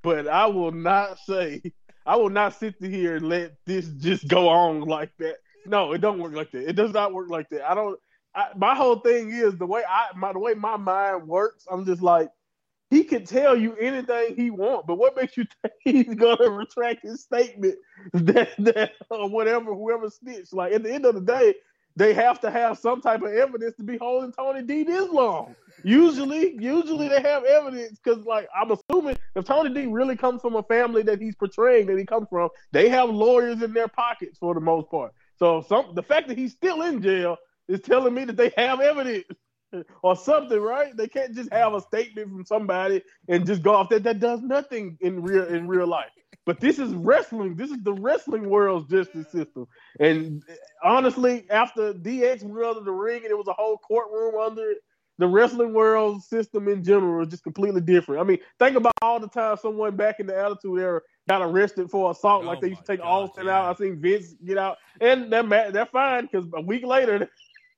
But I will not say, I will not sit here and let this just go on like that. No, it don't work like that. It does not work like that. I don't. I, my whole thing is the way I, my the way my mind works. I'm just like, he can tell you anything he want, but what makes you (laughs) think he's gonna retract his statement (laughs) that that or whatever whoever snitched? Like at the end of the day, they have to have some type of evidence to be holding Tony D this long. Usually, usually they have evidence because, like, I'm assuming if Tony D really comes from a family that he's portraying that he comes from, they have lawyers in their pockets for the most part. So, some the fact that he's still in jail is telling me that they have evidence (laughs) or something, right? They can't just have a statement from somebody and just go off that. That does nothing in real in real life. But this is wrestling. This is the wrestling world's justice system. And eh, honestly, after DX went under the ring and it was a whole courtroom under it, the wrestling world system in general is just completely different. I mean, think about all the time someone back in the Attitude Era got arrested for assault, Oh like they used to take God, Austin yeah. out. I seen Vince get out, and they're they're fine because a week later.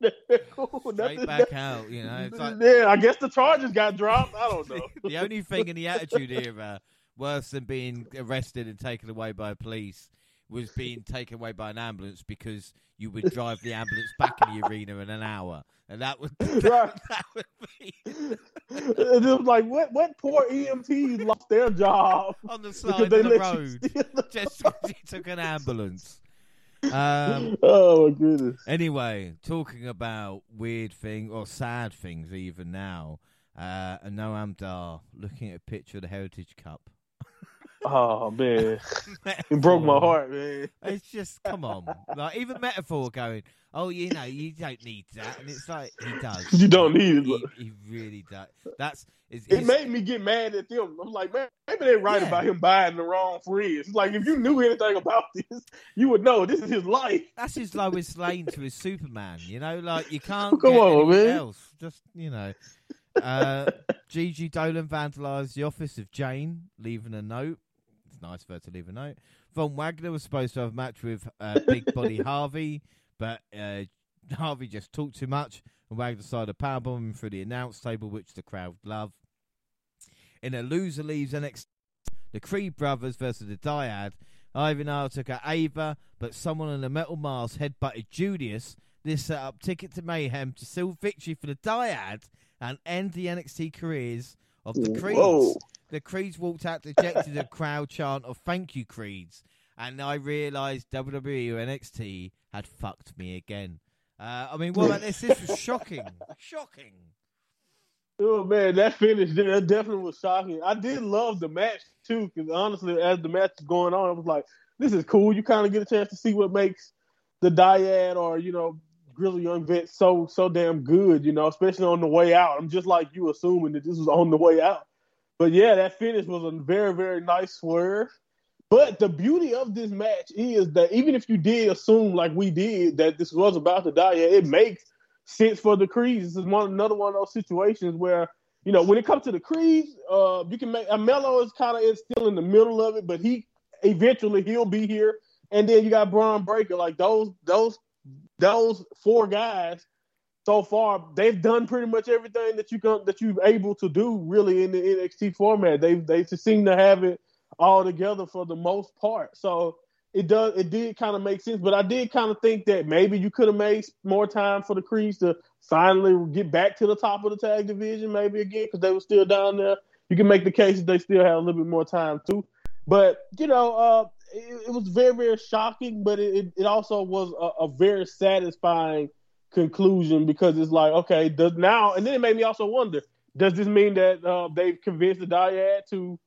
(laughs) cool. Straight Nothing- back out, you know. Like yeah, I guess the charges got dropped. I don't know. (laughs) the only thing in the (laughs) Attitude Era worse than being arrested and taken away by police was being taken away by an ambulance because you would drive the ambulance back in the arena in an hour, and that would that, Right. that would be it was like what what poor EMTs lost their job on the side of the road you steal the- just because he took an ambulance. Um, (laughs) oh my goodness. Anyway, talking about weird things or sad things, even now, uh, and Noam Dar looking at a picture of the Heritage Cup. Oh man, (laughs) it broke my heart, man. It's just come on, like even Meta-Four going. Oh, you know, you don't need that, and it's like he does. You don't need it. He, he really does. That's is It made me get mad at them. I'm like, man, maybe they're right Yeah. about him buying the wrong friends. Like if you knew anything about (laughs) this, you would know this is his life. that's his lowest lane to his Superman. You know, like you can't Come get on, man. else. Just you know, uh, Gigi Dolan vandalised the office of Jane, leaving a note. It's nice of her to leave a note. Von Wagner was supposed to have a match with uh, Big Body (laughs) Harvey, but uh, Harvey just talked too much, and Wagner decided to powerbomb him through the announce table, which the crowd love. In a loser leaves NXT, the Creed brothers versus the Dyad. Ivan R took out Ava, but someone in a metal mask headbutted Julius. This set up Ticket to Mayhem to seal victory for the Dyad and end the NXT careers of the Creeds. Whoa. The Creeds walked out dejected a crowd chant of thank you, Creeds. And I realised WWE or NXT had fucked me again. Uh, I mean, what about this? This was (laughs) shocking. Shocking. Oh man, that finish that definitely was shocking. I did love the match too, because honestly, as the match was going on, I was like, "This is cool." You kind of get a chance to see what makes the dyad or you know Grizzly Young Vet so so damn good. You know, especially on the way out. I'm just like you, assuming that this was on the way out. But yeah, that finish was a very very nice swerve. But the beauty of this match is that even if you did assume, like we did, that this was about to die, it makes sense for the Creeds. This is one another one of those situations where you know when it comes to the Creeds, uh, you can make uh, Melo is kind of is still in the middle of it, but he eventually he'll be here. And then you got Bron Breakker, like those those those four guys so far, they've done pretty much everything that you can that you're able to do really in the NXT format. They they seem to have it all together for the most part. So it does it did kind of make sense, but I did kind of think that maybe you could have made more time for the Creeds to finally get back to the top of the tag division, maybe again because they were still down there. You can make the case that they still have a little bit more time too. But you know, uh, it, it was very very shocking, but it, it, it also was a, a very satisfying conclusion because it's like okay, does now and then it made me also wonder: Does this mean that uh, they've convinced the Dyad to,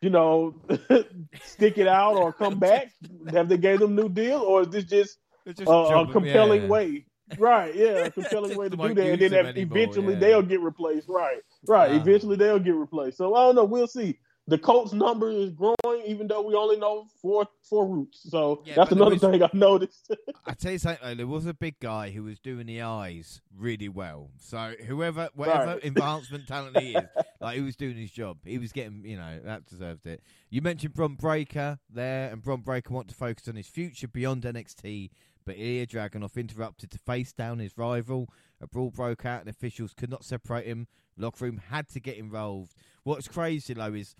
you know, (laughs) stick it out or come (laughs) back? Have they gave them new deal, or is this just just uh, a compelling yeah. way? Right, yeah, a (laughs) compelling way to do that, and then that anymore, eventually yeah. they'll get replaced. Right, right. Eventually they'll get replaced. So I don't know. We'll see. The Colts number is growing, even though we only know four four roots. So Yeah, that's another was- thing I noticed. (laughs) I tell you something, though, there was a big guy who was doing the eyes really well. So whoever, whatever Right. (laughs) advancement talent he is, like he was doing his job. He was getting, you know, that deserved it. You mentioned Bron Breakker there, and Bron Breakker want to focus on his future beyond NXT, but Ilja Dragunov interrupted to face down his rival. A brawl broke out, and officials could not separate him. Locker room had to get involved. What's crazy though is.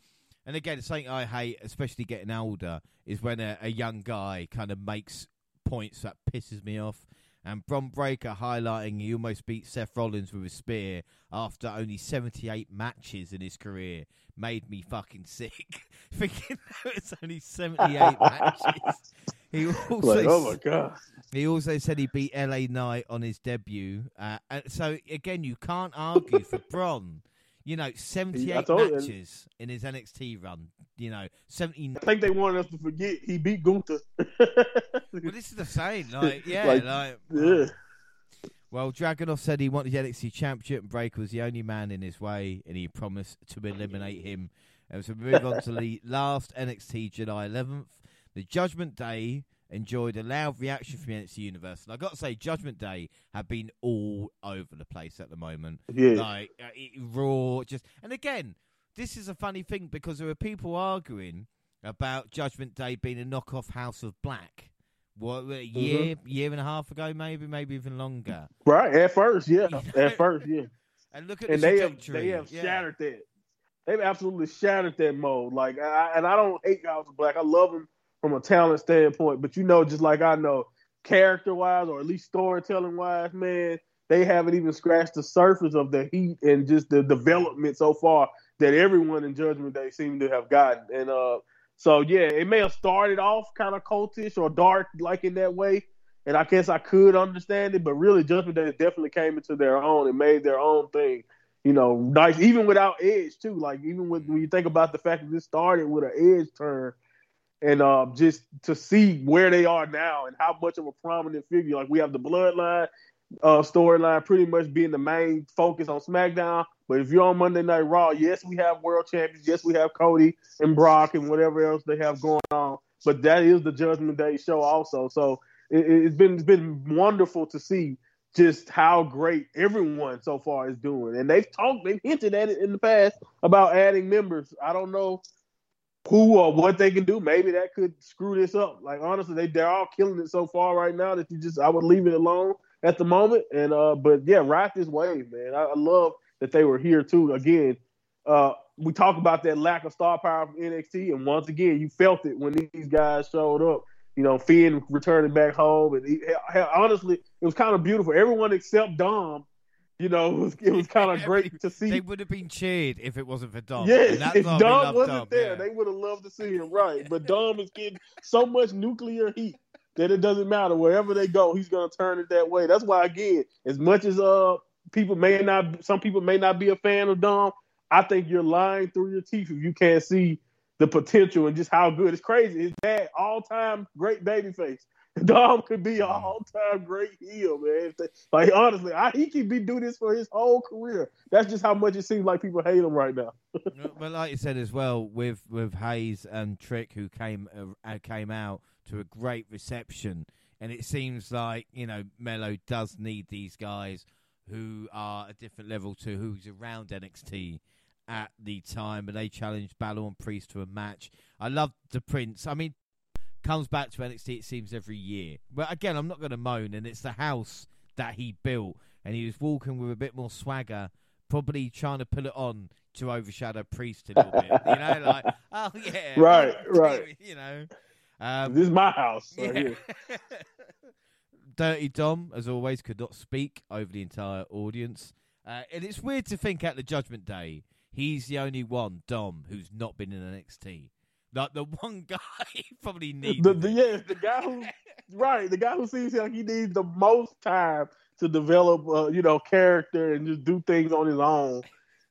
And again, something I hate, especially getting older, is when a, a young guy kind of makes points that pisses me off. And Bron Breakker highlighting he almost beat Seth Rollins with a spear after only 78 matches in his career made me fucking sick. (laughs) Thinking that it's only 78 (laughs) matches. He also, like, oh my god. he also said he beat LA Knight on his debut. Uh, and so, again, you can't argue for Bron. You know, 78 told you. matches in his NXT run. You know, 70. I think they wanted us to forget he beat Gunther. (laughs) Well, this is the same. (laughs) Like, yeah, Like, like. yeah. Well, Dragunov said he wanted the NXT Championship, and Breakker was the only man in his way, and he promised to eliminate him. And so we move on to the (laughs) last NXT July 11th. The Judgment Day enjoyed a loud reaction from the NXT Universe. And i got to say, Judgment Day have been all over the place at the moment. Yeah. Like, uh, it, raw, just. And again, this is a funny thing because there are people arguing about Judgment Day being a knockoff House of Black. What, a year, year and a half ago, maybe, maybe even longer. Right. At first, yeah. At first, yeah. (laughs) And look at and the they have they have yeah. shattered that. They've absolutely shattered that mode. Like, I, and I don't hate House of Black. I love them from a talent standpoint, but you know, just like I know, character wise or at least storytelling wise, man, they haven't even scratched the surface of the heat and just the development so far that everyone in Judgment Day seemed to have gotten. And uh, so yeah, it may have started off kind of cultish or dark like in that way. And I guess I could understand it, but really Judgment Day definitely came into their own and made their own thing. You know, nice even without edge too. Like even with, when you think about the fact that this started with an edge turn, and uh, just to see where they are now and how much of a prominent figure. Like we have the Bloodline uh, storyline pretty much being the main focus on SmackDown. But if you're on Monday Night Raw, yes, we have world champions. Yes, we have Cody and Brock and whatever else they have going on. But that is the Judgment Day show also. So it, has been it's been wonderful to see just how great everyone so far is doing. And they've talked, they've hinted at it in the past about adding members. I don't know who or what they can do. Maybe that could screw this up. Like honestly, they they're all killing it so far right now that you just I would leave it alone at the moment. And uh, but yeah, ride this wave, man. I, I love that they were here too. Again, uh, we talk about that lack of star power from NXT, and once again, you felt it when these guys showed up. You know, Finn returning back home, and he, honestly, it was kind of beautiful. Everyone except Dom you know, it was, it was kind of great to see. They would have been cheered if it wasn't for Dom. Yeah, if Dom wasn't Dom, there, yeah. they would have loved to see him, right? But Dom is getting so much nuclear heat that it doesn't matter wherever they go, he's gonna turn it that way. That's why, again, as much as uh people may not, some people may not be a fan of Dom, I think you're lying through your teeth if you can't see the potential and just how good. It's crazy. His dad, all time great baby face. (laughs) Dom could be an mm. all time great heel, man. Like honestly, I, he could be do this for his whole career. That's just how much it seems like people hate him right now. (laughs) but like you said as well, with with Hayes and Trick, who came uh, came out to a great reception, and it seems like you know Melo does need these guys who are a different level to who's around NXT at the time, and they challenged Balor and Priest to a match. I love the Prince. I mean, comes back to NXT, it seems, every year. But again, I'm not going to moan, and it's the house that he built, and he was walking with a bit more swagger, probably trying to pull it on to overshadow Priest a little bit. You know, like, (laughs) oh, yeah. Right, right. (laughs) You know. Um, this is my house. (laughs) yeah. Dirty Dom, as always, could not speak over the entire audience. Uh, and it's weird to think at the Judgment Day, he's the only one, Dom, who's not been in NXT. Like the one (laughs) guy probably needs the, the yeah the guy who right the guy who seems like he needs the most time to develop uh, you know character and just do things on his own.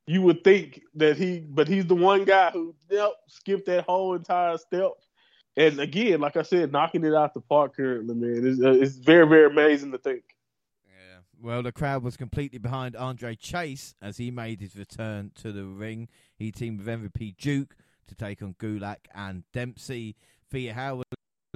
You would think that he, but he's the one guy who yep, skipped that whole entire step. And again, like I said, knocking it out the park currently, man, it's, uh, it's very very amazing to think. Yeah, well, the crowd was completely behind Andre Chase as he made his return to the ring. He teamed with MVP Duke to take on Gulak and Dempsey. Thea Howard,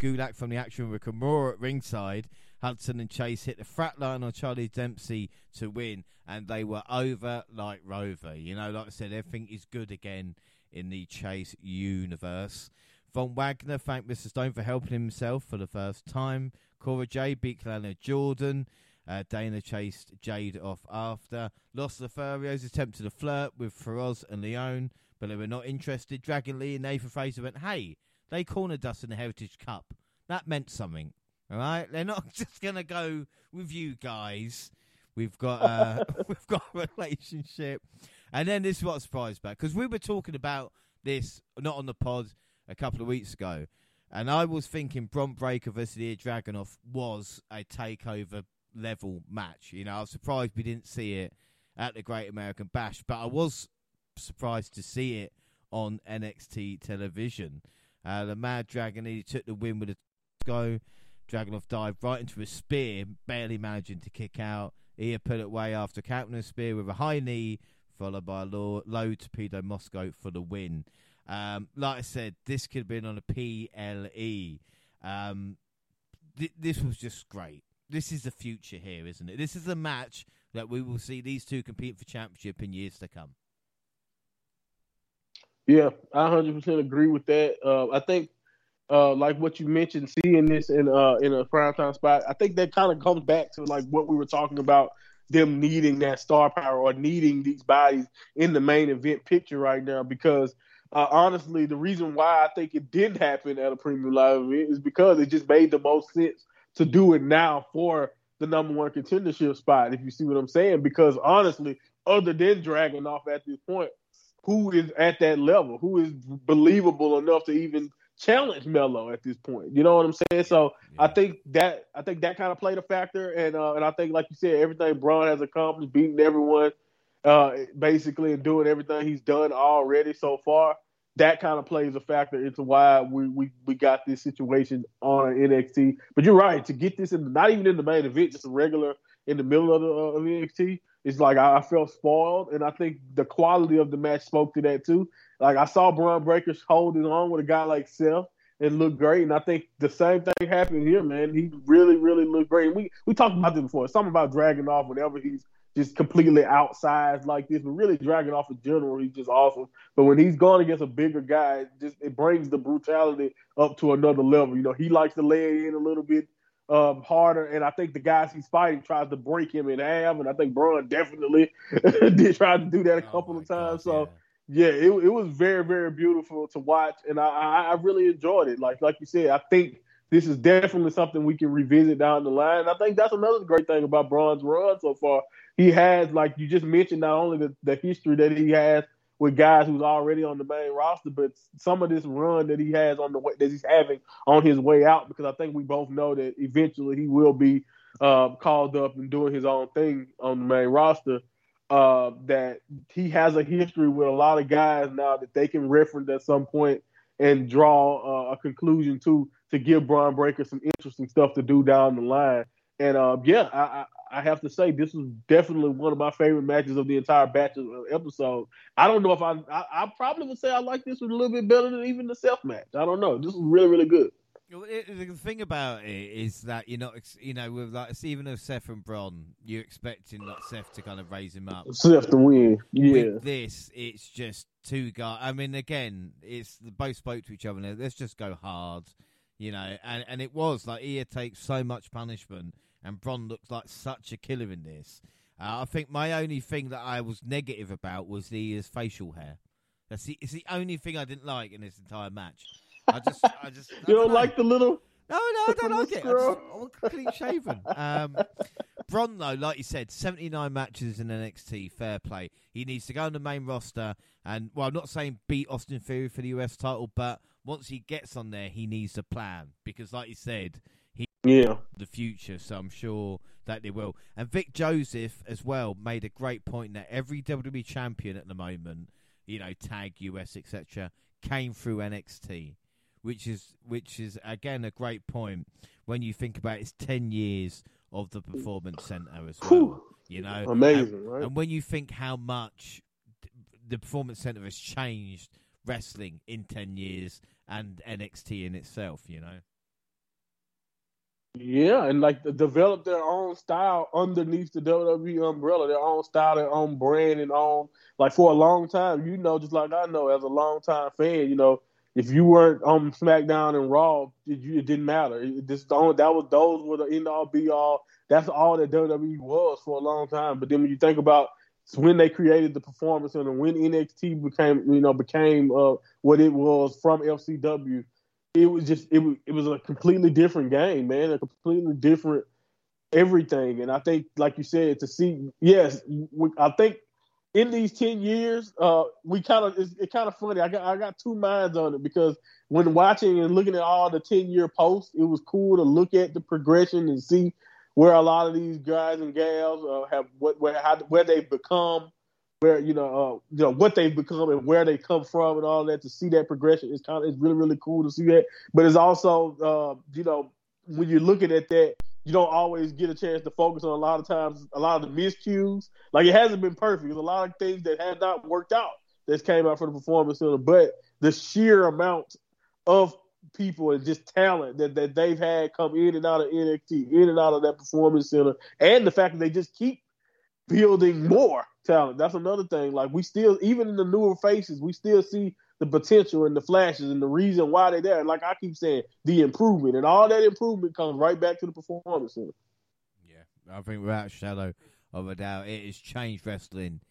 Gulak from the action with Kimura at ringside. Hudson and Chase hit the frat line on Charlie Dempsey to win, and they were over like Rover. You know, like I said, everything is good again in the Chase universe. Von Wagner thanked Mr. Stone for helping himself for the first time. Cora Jade beat Kelani Jordan. Uh, Dana chased Jade off after. Los Lotharios attempted a flirt with Feroz and Leon but they were not interested. Dragon Lee and Nathan Frazer went, hey, they cornered us in the Heritage Cup. That meant something. All right, they're not (laughs) just gonna go with you guys. We've got uh, (laughs) (laughs) we've got a relationship, and then this is what surprised about because we were talking about this not on the pod a couple of weeks ago, and I was thinking Bron Breakker versus the Dragunov was a takeover level match. You know, I was surprised we didn't see it at the Great American Bash, but I was surprised to see it on NXT television. Uh, the Mad Dragon he took the win with a go. Dragunov dived right into a spear, barely managing to kick out. He put it away after countering a spear with a high knee, followed by a low, low torpedo Moscow for the win. Um, like I said, this could have been on a PLE. Um, th- this was just great. This is the future here, isn't it? This is a match that we will see these two compete for championship in years to come. Yeah, I hundred percent agree with that. Uh, I think, uh, like what you mentioned, seeing this in uh, in a prime time spot, I think that kind of comes back to like what we were talking about them needing that star power or needing these bodies in the main event picture right now because uh, honestly, the reason why I think it didn't happen at a premium live event is because it just made the most sense to do it now for the number one contendership spot. If you see what I'm saying, because honestly, other than Dragunov at this point, who is at that level? Who is believable enough to even challenge Melo at this point? You know what I'm saying? So yeah. I think that I think that kind of played a factor, and uh, and I think like you said, everything Bron has accomplished, beating everyone, uh, basically, and doing everything he's done already so far. That kind of plays a factor into why we, we, we got this situation on NXT. But you're right to get this in, not even in the main event, just a regular in the middle of the uh, of NXT it's like I, I, felt spoiled, and I think the quality of the match spoke to that too. Like I saw Bron Breakkers holding on with a guy like Seth and look great, and I think the same thing happened here, man. He really, really looked great. And we we talked about this before. Something about Dragunov whenever he's just completely outsized like this, but really Dragunov in general, he's just awesome. But when he's going against a bigger guy, it just it brings the brutality up to another level. You know, he likes to lay in a little bit um, harder. And I think the guys he's fighting tries to break him in half. And I think Bron definitely (laughs) did try to do that a oh couple of times. God, so yeah, yeah it, it was very, very beautiful to watch. And I, I, I really enjoyed it. Like, like you said, I think this is definitely something we can revisit down the line. And I think that's another great thing about Bron's run so far. He has, like you just mentioned, not only the, the history that he has with guys who's already on the main roster, but some of this run that he has on the way that he's having on his way out, because I think we both know that eventually he will be uh, called up and doing his own thing on the main roster. Uh, that he has a history with a lot of guys now that they can reference at some point and draw uh, a conclusion to to give Bron Breakker some interesting stuff to do down the line. And uh, yeah, I, I have to say this was definitely one of my favorite matches of the entire batch of episode. I don't know if I, I, I probably would say I like this one a little bit better than even the Seth match. I don't know. This was really really good. The thing about it is that you're not, you know, with like even with Seth and Bron, you're expecting like Seth to kind of raise him up. Seth to win, yeah. With this, it's just two guys. I mean, again, it's both spoke to each other. Let's just go hard, you know. And and it was like Ia takes so much punishment and Bron looks like such a killer in this. Uh, I think my only thing that I was negative about was the his facial hair. That's the, it's the only thing I didn't like in this entire match. I just, I just, (laughs) I you don't, don't like the little. No, no, I (laughs) don't like it. I, just, I want clean shaven. Um, Bron, though, like you said, 79 matches in NXT, fair play. He needs to go on the main roster and, well, I'm not saying beat Austin Theory for the US title, but once he gets on there, he needs a plan. Because, like you said, yeah the future. So I'm sure that they will. And Vic Joseph as well made a great point that every WWE champion at the moment, you know, tag US etc., came through NXT, which is which is again a great point when you think about it's ten years of the performance center as well. You know, amazing, and, right? And when you think how much the performance center has changed wrestling in ten years and NXT in itself, you know. Yeah, and like develop their own style underneath the WWE umbrella, their own style, their own brand, and own like for a long time. You know, just like I know as a long time fan, you know, if you weren't on SmackDown and Raw, it, it didn't matter. It, that was those were the end all be all. That's all that WWE was for a long time. But then when you think about when they created the performance and when NXT became, you know, became uh, what it was from FCW it was just it was it was a completely different game, man. A completely different everything. And I think, like you said, to see yes, we, I think in these ten years, uh, we kind of it's, it's kind of funny. I got I got two minds on it because when watching and looking at all the ten year posts, it was cool to look at the progression and see where a lot of these guys and gals uh, have what where how where they've become where you know uh, you know what they've become and where they come from and all that to see that progression is kind of it's really really cool to see that. But it's also uh, you know when you're looking at that you don't always get a chance to focus on a lot of times a lot of the miscues. Like it hasn't been perfect. There's a lot of things that have not worked out that came out for the performance center but the sheer amount of people and just talent that, that they've had come in and out of NXT, in and out of that performance center, and the fact that they just keep building more talent. That's another thing. Like we still, even in the newer faces, we still see the potential and the flashes and the reason why they're there. Like I keep saying, the improvement and all that improvement comes right back to the performance center. Yeah, I think without shadow of a doubt, it has changed wrestling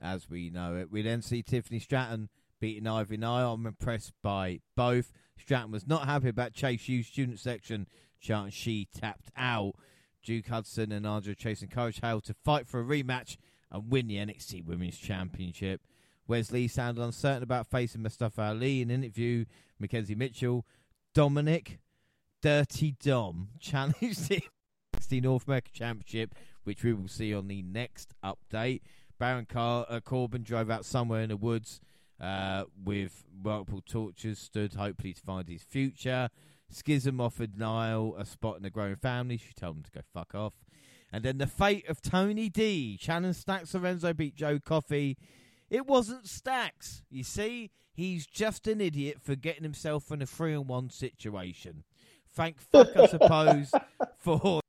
as we know it. We then see Tiffany Stratton beating Ivy Nile. I'm impressed by both. Stratton was not happy about Chase U's student section, chanting she tapped out. Duke Hudson and Andre Chase encouraged Hail to fight for a rematch and win the NXT Women's Championship. Wes Lee sounded uncertain about facing Mustafa Ali in an interview. Mackenzie Mitchell, Dominic, Dirty Dom (laughs) challenged him the North American Championship, which we will see on the next update. Baron Car- uh, Corbin drove out somewhere in the woods uh, with multiple torches, stood hopefully to find his future. Schism offered Nile a spot in the growing family. She told him to go fuck off. And then the fate of Tony D. Channing Stacks Lorenzo beat Joe Coffey. It wasn't Stacks. You see, he's just an idiot for getting himself in a three on one situation. Thank fuck, I suppose, (laughs) for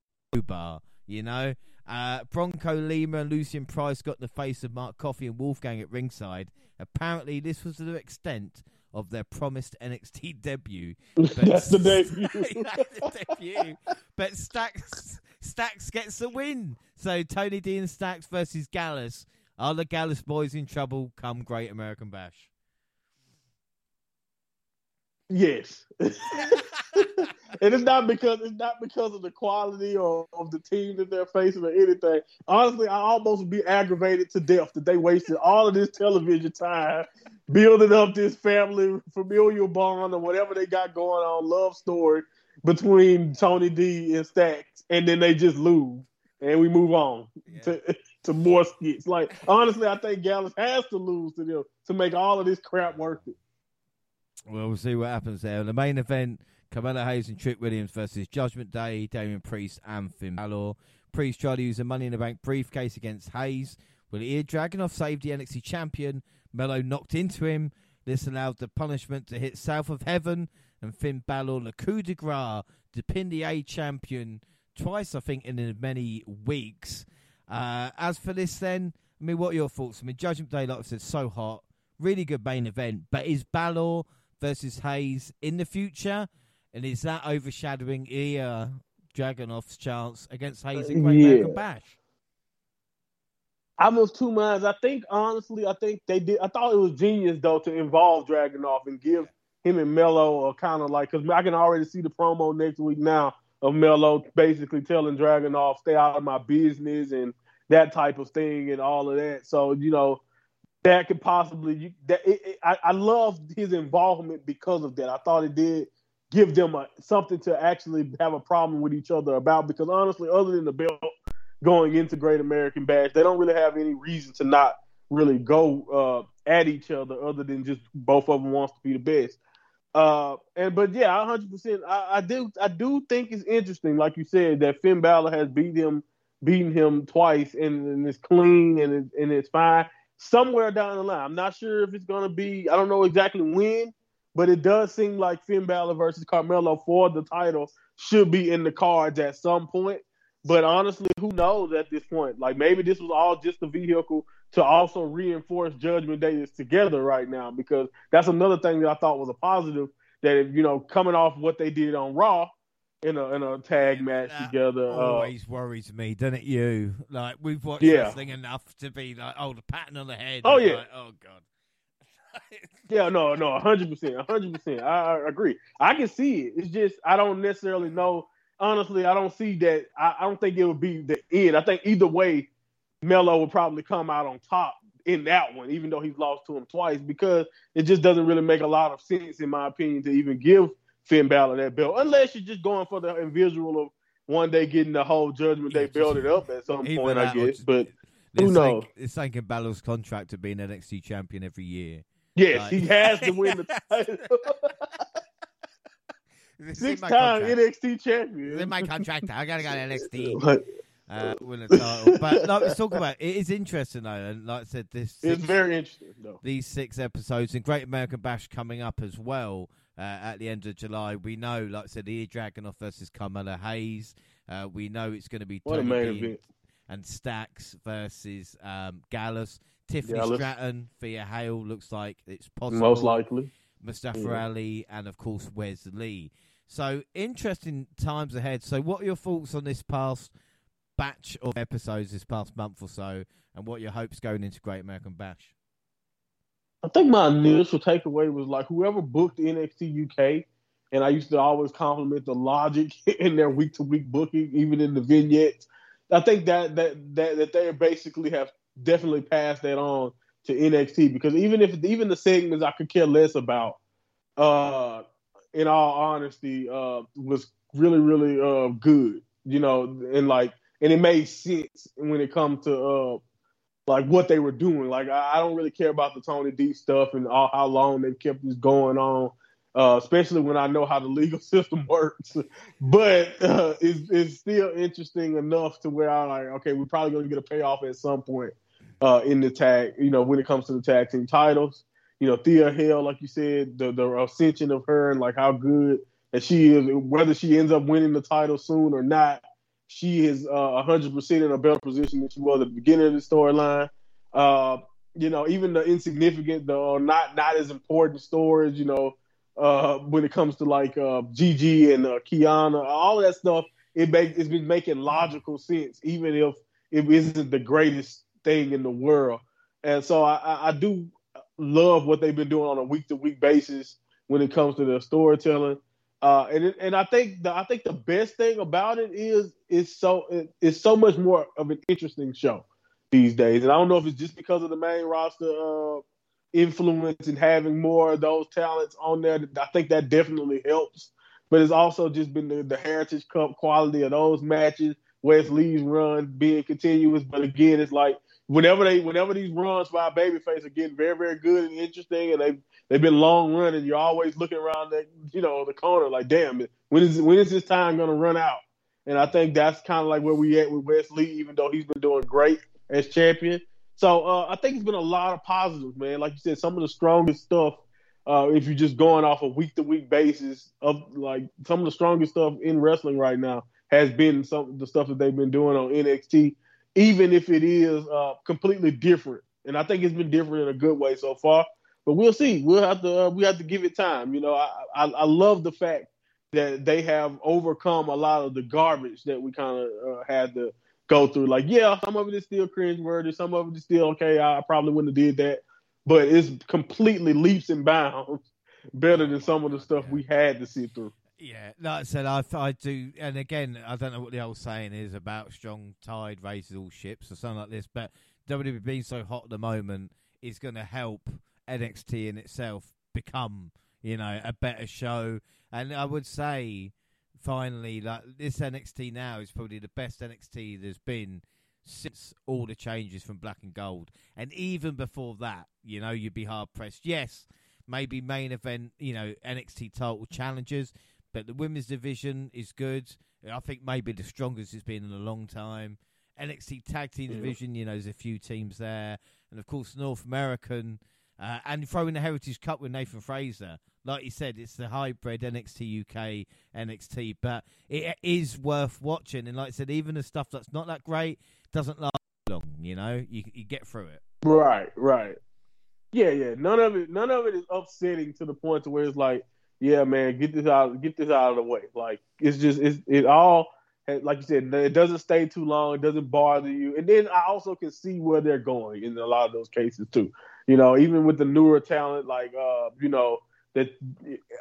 bar. You know, uh, Bronco Nima and Lucien Price got in the face of Mark Coffey and Wolfgang at ringside. Apparently, this was the extent of their promised NXT debut. (laughs) But That's the (laughs) debut. That's the debut. But Stacks Stacks gets the win. So Tony D and Stacks versus Gallus. Are the Gallus boys in trouble come Great American Bash? Yes. (laughs) and it's not because it's not because of the quality or of the team that they're facing or anything. Honestly, I almost would be aggravated to death that they wasted all of this television time building up this family familial bond or whatever they got going on, love story between Tony D and Stacks, and then they just lose and we move on Yeah. to (laughs) to more skits. Like honestly, I think Gallus has to lose to them to make all of this crap worth it. Well, we'll see what happens there. The main event, Carmelo Hayes and Trick Williams versus Judgment Day, Damian Priest and Finn Balor. Priest tried to use a Money in the Bank briefcase against Hayes. Will Ilja Dragunov save the NXT champion? Melo knocked into him. This allowed the punishment to hit south of heaven, and Finn Balor, le coup de grace, to pin the A champion twice, I think, in as many weeks. Uh, as for this, then, I mean, what are your thoughts? I mean, Judgment Day, like I said, so hot. Really good main event. But is Balor versus Hayes in the future? And is that overshadowing Ilja Dragunov's chance against Hayes in Great Yeah. American Bash? I'm of two minds. I think honestly, I think they did. I thought it was genius though to involve Dragunov and give him and Melo are kind of like because I can already see the promo next week now of Melo basically telling Dragunov, stay out of my business and that type of thing and all of that. So you know that could possibly you, that it, it, I, I loved his involvement because of that. I thought it did give them a, something to actually have a problem with each other about because honestly, other than the belt going into Great American Bash. They don't really have any reason to not really go uh, at each other other than just both of them wants to be the best. Uh, and but yeah, 100. percent I, I do I do think it's interesting, like you said, that Finn Balor has beat him, beaten him twice, and, and it's clean and it, and it's fine. Somewhere down the line, I'm not sure if it's gonna be. I don't know exactly when, but it does seem like Finn Balor versus Carmelo for the title should be in the cards at some point. But honestly, who knows at this point? Like maybe this was all just a vehicle to also reinforce Judgment Day is together right now because that's another thing that I thought was a positive. That if, you know, coming off what they did on Raw in a in a tag match That together, uh, Always worries me, doesn't it? You like we've watched Yeah. thing enough to be like, oh, the pattern on the head. Oh, yeah. like, oh god. (laughs) Yeah, no, no, hundred percent, hundred percent. I agree. I can see it. It's just I don't necessarily know. Honestly, I don't see that. I, I don't think it would be the end. I think either way, Melo would probably come out on top in that one, even though he's lost to him twice, because it just doesn't really make a lot of sense, in my opinion, to even give Finn Balor that belt, unless you're just going for the visual of one day getting the whole Judgment Day Yeah, just- belted up at some point, I guess. But who knows? Like, it's like in Balor's contract to be an NXT champion every year. yes, Like- he has to win (laughs) the title. (laughs) Six my time. NXT champion. It's in my contract. I gotta go to (laughs) NXT. But Uh, win a title. But like, let's talk about it. Is interesting though, and like I said, this it's very interesting, though. these six episodes and Great American Bash coming up as well uh, at the end of July. We know, like I said, Ilja Dragunov versus Carmelo Hayes. Uh, we know it's going to be Tony and Stacks versus um, Gallus. Tiffany Gallus. Stratton, Thea Hail looks like it's possible. Most likely. Mustafa Yeah. Ali, and of course Wes Lee. So interesting times ahead. So what are your thoughts on this past batch of episodes this past month or so, and what your hopes going into Great American Bash? I think my initial takeaway was like whoever booked NXT UK, and I used to always compliment the logic (laughs) in their week to week booking, even in the vignettes. I think that that that that they basically have definitely passed that on to NXT because even if even the segments I could care less about, uh, in all honesty, uh, was really really uh good, you know, and like and it made sense when it comes to uh like what they were doing. Like I, I don't really care about the Tony D stuff and all, how long they've kept this going on. Uh, especially when I know how the (laughs) legal system works. but uh, it's, it's still interesting enough to where I'm like, okay, we're probably going to get a payoff at some point uh, in the tag, you know, when it comes to the tag team titles. You know, Thea Hail, like you said, the, the ascension of her and like how good that she is, whether she ends up winning the title soon or not, she is uh, 100% in a better position than she was at the beginning of the storyline. Uh, you know, even the insignificant, the uh, not not as important stories, you know, uh, when it comes to like uh, Gigi and uh, Kiana, all that stuff, it make, it's been making logical sense, even if it isn't the greatest thing in the world. And so I, I do love what they've been doing on a week to week basis when it comes to the storytelling. Uh, and it, and I think the I think the best thing about it is it's so it, it's so much more of an interesting show these days. And I don't know if it's just because of the main roster uh, influence and having more of those talents on there. I think that definitely helps. But it's also just been the, the Heritage Cup quality of those matches, Wes Lee's run being continuous. But again, it's like whenever they whenever these runs by babyface are getting very, very good and interesting and they've they've been long running, you're always looking around that, you know, the corner like, damn, when is when is this time gonna run out? And I think that's kind of like where we at with Wes Lee, even though he's been doing great as champion. So uh, I think it's been a lot of positives, man. Like you said, some of the strongest stuff. Uh, if you're just going off a week to week basis of like some of the strongest stuff in wrestling right now has been some the stuff that they've been doing on NXT, even if it is uh, completely different. And I think it's been different in a good way so far. But we'll see. We'll have to uh, we have to give it time. You know, I, I, I love the fact that they have overcome a lot of the garbage that we kind of uh, had to go through. Like, yeah, some of it is still cringeworthy, some of it is still okay. I probably wouldn't have did that, but it's completely leaps and bounds (laughs) better than some of the stuff we had to sit through. Yeah, like I said, I I do, and again, I don't know what the old saying is about strong tide raises all ships or something like this, but WWE being so hot at the moment is going to help NXT in itself become, you know, a better show. And I would say finally, like this NXT now is probably the best NXT there's been since all the changes from Black and Gold, and even before that, you know, you'd be hard pressed. Yes, maybe main event, you know, NXT title challenges, but the women's division is good. I think maybe the strongest it's been in a long time. NXT tag team division, you know, there's a few teams there, and of course North American, uh, and throwing the Heritage Cup with Nathan Frazer. like you said, it's the hybrid NXT UK NXT, but it is worth watching. And like I said, even the stuff that's not that great doesn't last long. You know, you you get through it. Right, right. Yeah, yeah. None of it, none of it is upsetting to the point to where it's like, yeah, man, get this out, get this out of the way. Like it's just, it's it all. Like you said, it doesn't stay too long. It doesn't bother you. And then I also can see where they're going in a lot of those cases too. You know, even with the newer talent, like uh, you know, that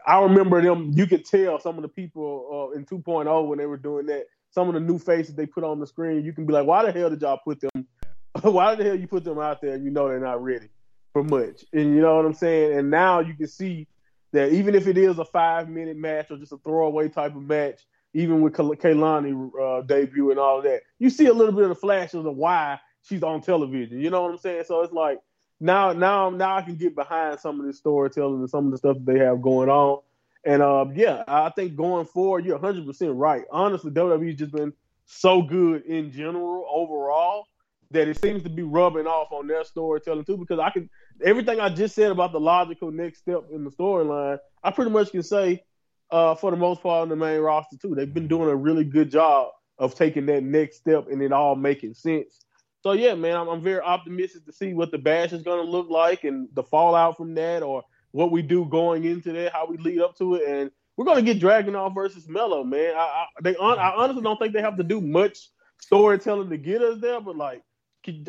I remember them. You could tell some of the people uh, in 2.0 when they were doing that. Some of the new faces they put on the screen, you can be like, "Why the hell did y'all put them? (laughs) Why the hell you put them out there? You know they're not ready for much." And you know what I'm saying. And now you can see that even if it is a five minute match or just a throwaway type of match, even with Kelani uh, debut and all of that, you see a little bit of the flash of the why she's on television. You know what I'm saying? So it's like now now now I can get behind some of this storytelling and some of the stuff that they have going on. And uh, yeah, I think going forward, you're 100 percent right. Honestly, WWE's just been so good in general overall that it seems to be rubbing off on their storytelling too. Because I can everything I just said about the logical next step in the storyline, I pretty much can say uh, for the most part on the main roster too. They've been doing a really good job of taking that next step and it all making sense. So yeah, man, I'm, I'm very optimistic to see what the bash is going to look like and the fallout from that, or what we do going into that, how we lead up to it, and we're going to get Dragunov versus Melo, man. I, I they I honestly don't think they have to do much storytelling to get us there, but like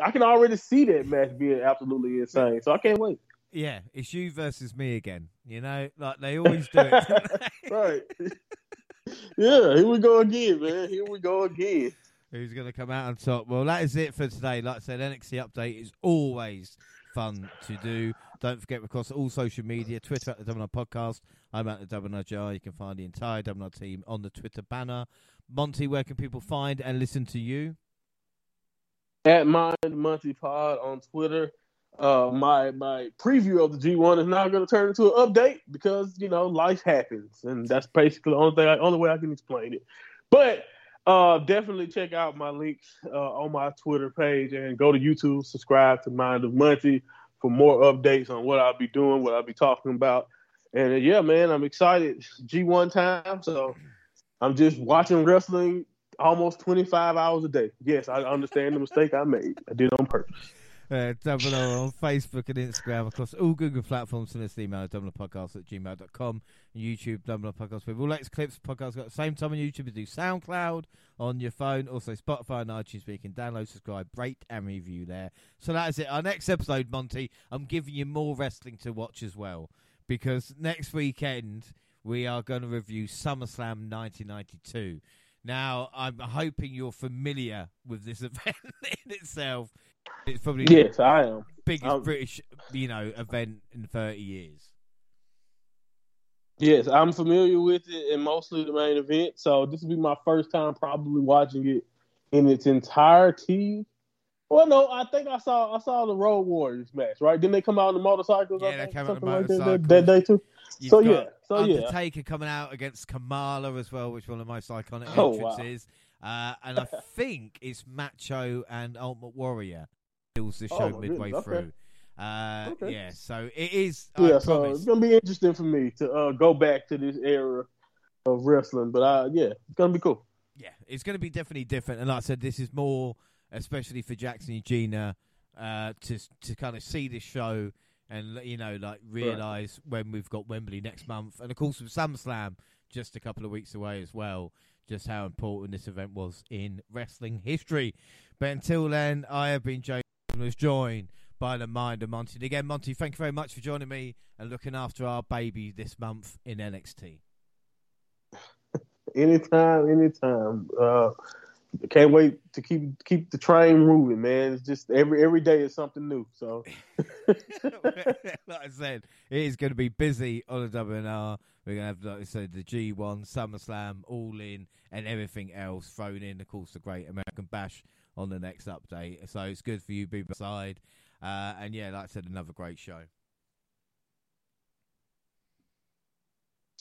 I can already see that match being absolutely insane. So I can't wait. Yeah, it's you versus me again. You know, like they always do it. (laughs) right. yeah, here we go again, man. Here we go again. Who's going to come out on top? Well, that is it for today. Like I said, NXT update is always fun to do. Don't forget, across all social media, Twitter at the Double R Podcast. I'm at the Double R Jar. You can find the entire Double R team on the Twitter banner. Monty, where can people find and listen to you? At Mind Monty Pod on Twitter. Uh, my my preview of the G1 is now going to turn into an update because you know life happens, and that's basically the only thing, I, only way I can explain it. But uh, definitely check out my links uh, on my Twitter page and go to YouTube, subscribe to Mind of Monty for more updates on what I'll be doing, what I'll be talking about. And uh, yeah, man, I'm excited. G1 time, so I'm just watching wrestling almost 25 hours a day. Yes, I understand the mistake I made. I did on purpose. Uh, double on Facebook and Instagram across all Google platforms. Send us an email at doubleopodcast at gmail.com. YouTube, Double Podcast. With all latest clips, podcasts got the same time on YouTube. We do SoundCloud on your phone, also Spotify and iTunes. Where you can download, subscribe, rate, and review there. So that is it. Our next episode, Monty, I'm giving you more wrestling to watch as well. Because next weekend, we are going to review SummerSlam 1992. Now, I'm hoping you're familiar with this (laughs) event in itself. It's probably Yes, I am. the biggest I'm- British, you know, event in 30 years. Yes, I'm familiar with it and mostly the main event. So this will be my first time probably watching it in its entirety. Well, no, I think I saw I saw the Road Warriors match, right? Didn't they come out on the motorcycles? Yeah, they came out on like that, motorcycles. that, that day too. You've So, got yeah, so, yeah. Undertaker coming out against Kamala as well, which is one of the most iconic Oh, wow. entrances. Uh, and I (laughs) think it's Macho and Ultimate Warrior kills the Oh, show my midway goodness, okay. through. Uh, Okay. Yeah, so it is. Yeah, I so promise. it's gonna be interesting for me to uh, go back to this era of wrestling. But uh, yeah, it's gonna be cool. Yeah, it's going to be definitely different. And like I said, this is more, especially for Jackson and Gina, uh, to to kind of see this show and you know like realize when we've got Wembley next month, and of course with SummerSlam just a couple of weeks away as well, just how important this event was in wrestling history. But until then, I have been James and was joined by the mind of Monty. And again, Monty, thank you very much for joining me and looking after our baby this month in NXT. (laughs) Anytime, anytime. Uh, can't wait to keep keep the train moving, man. It's just every every day is something new. So (laughs) like I said, it is going to be busy on the WNR. We're going to have, like I said, the G1, SummerSlam, All In, and everything else thrown in. Of course, the Great American Bash on the next update. So it's good for you, be beside. Uh, and yeah, like I said, another great show.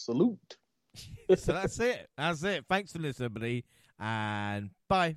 salute. (laughs) so that's it. That's it. Thanks for listening, everybody, and bye.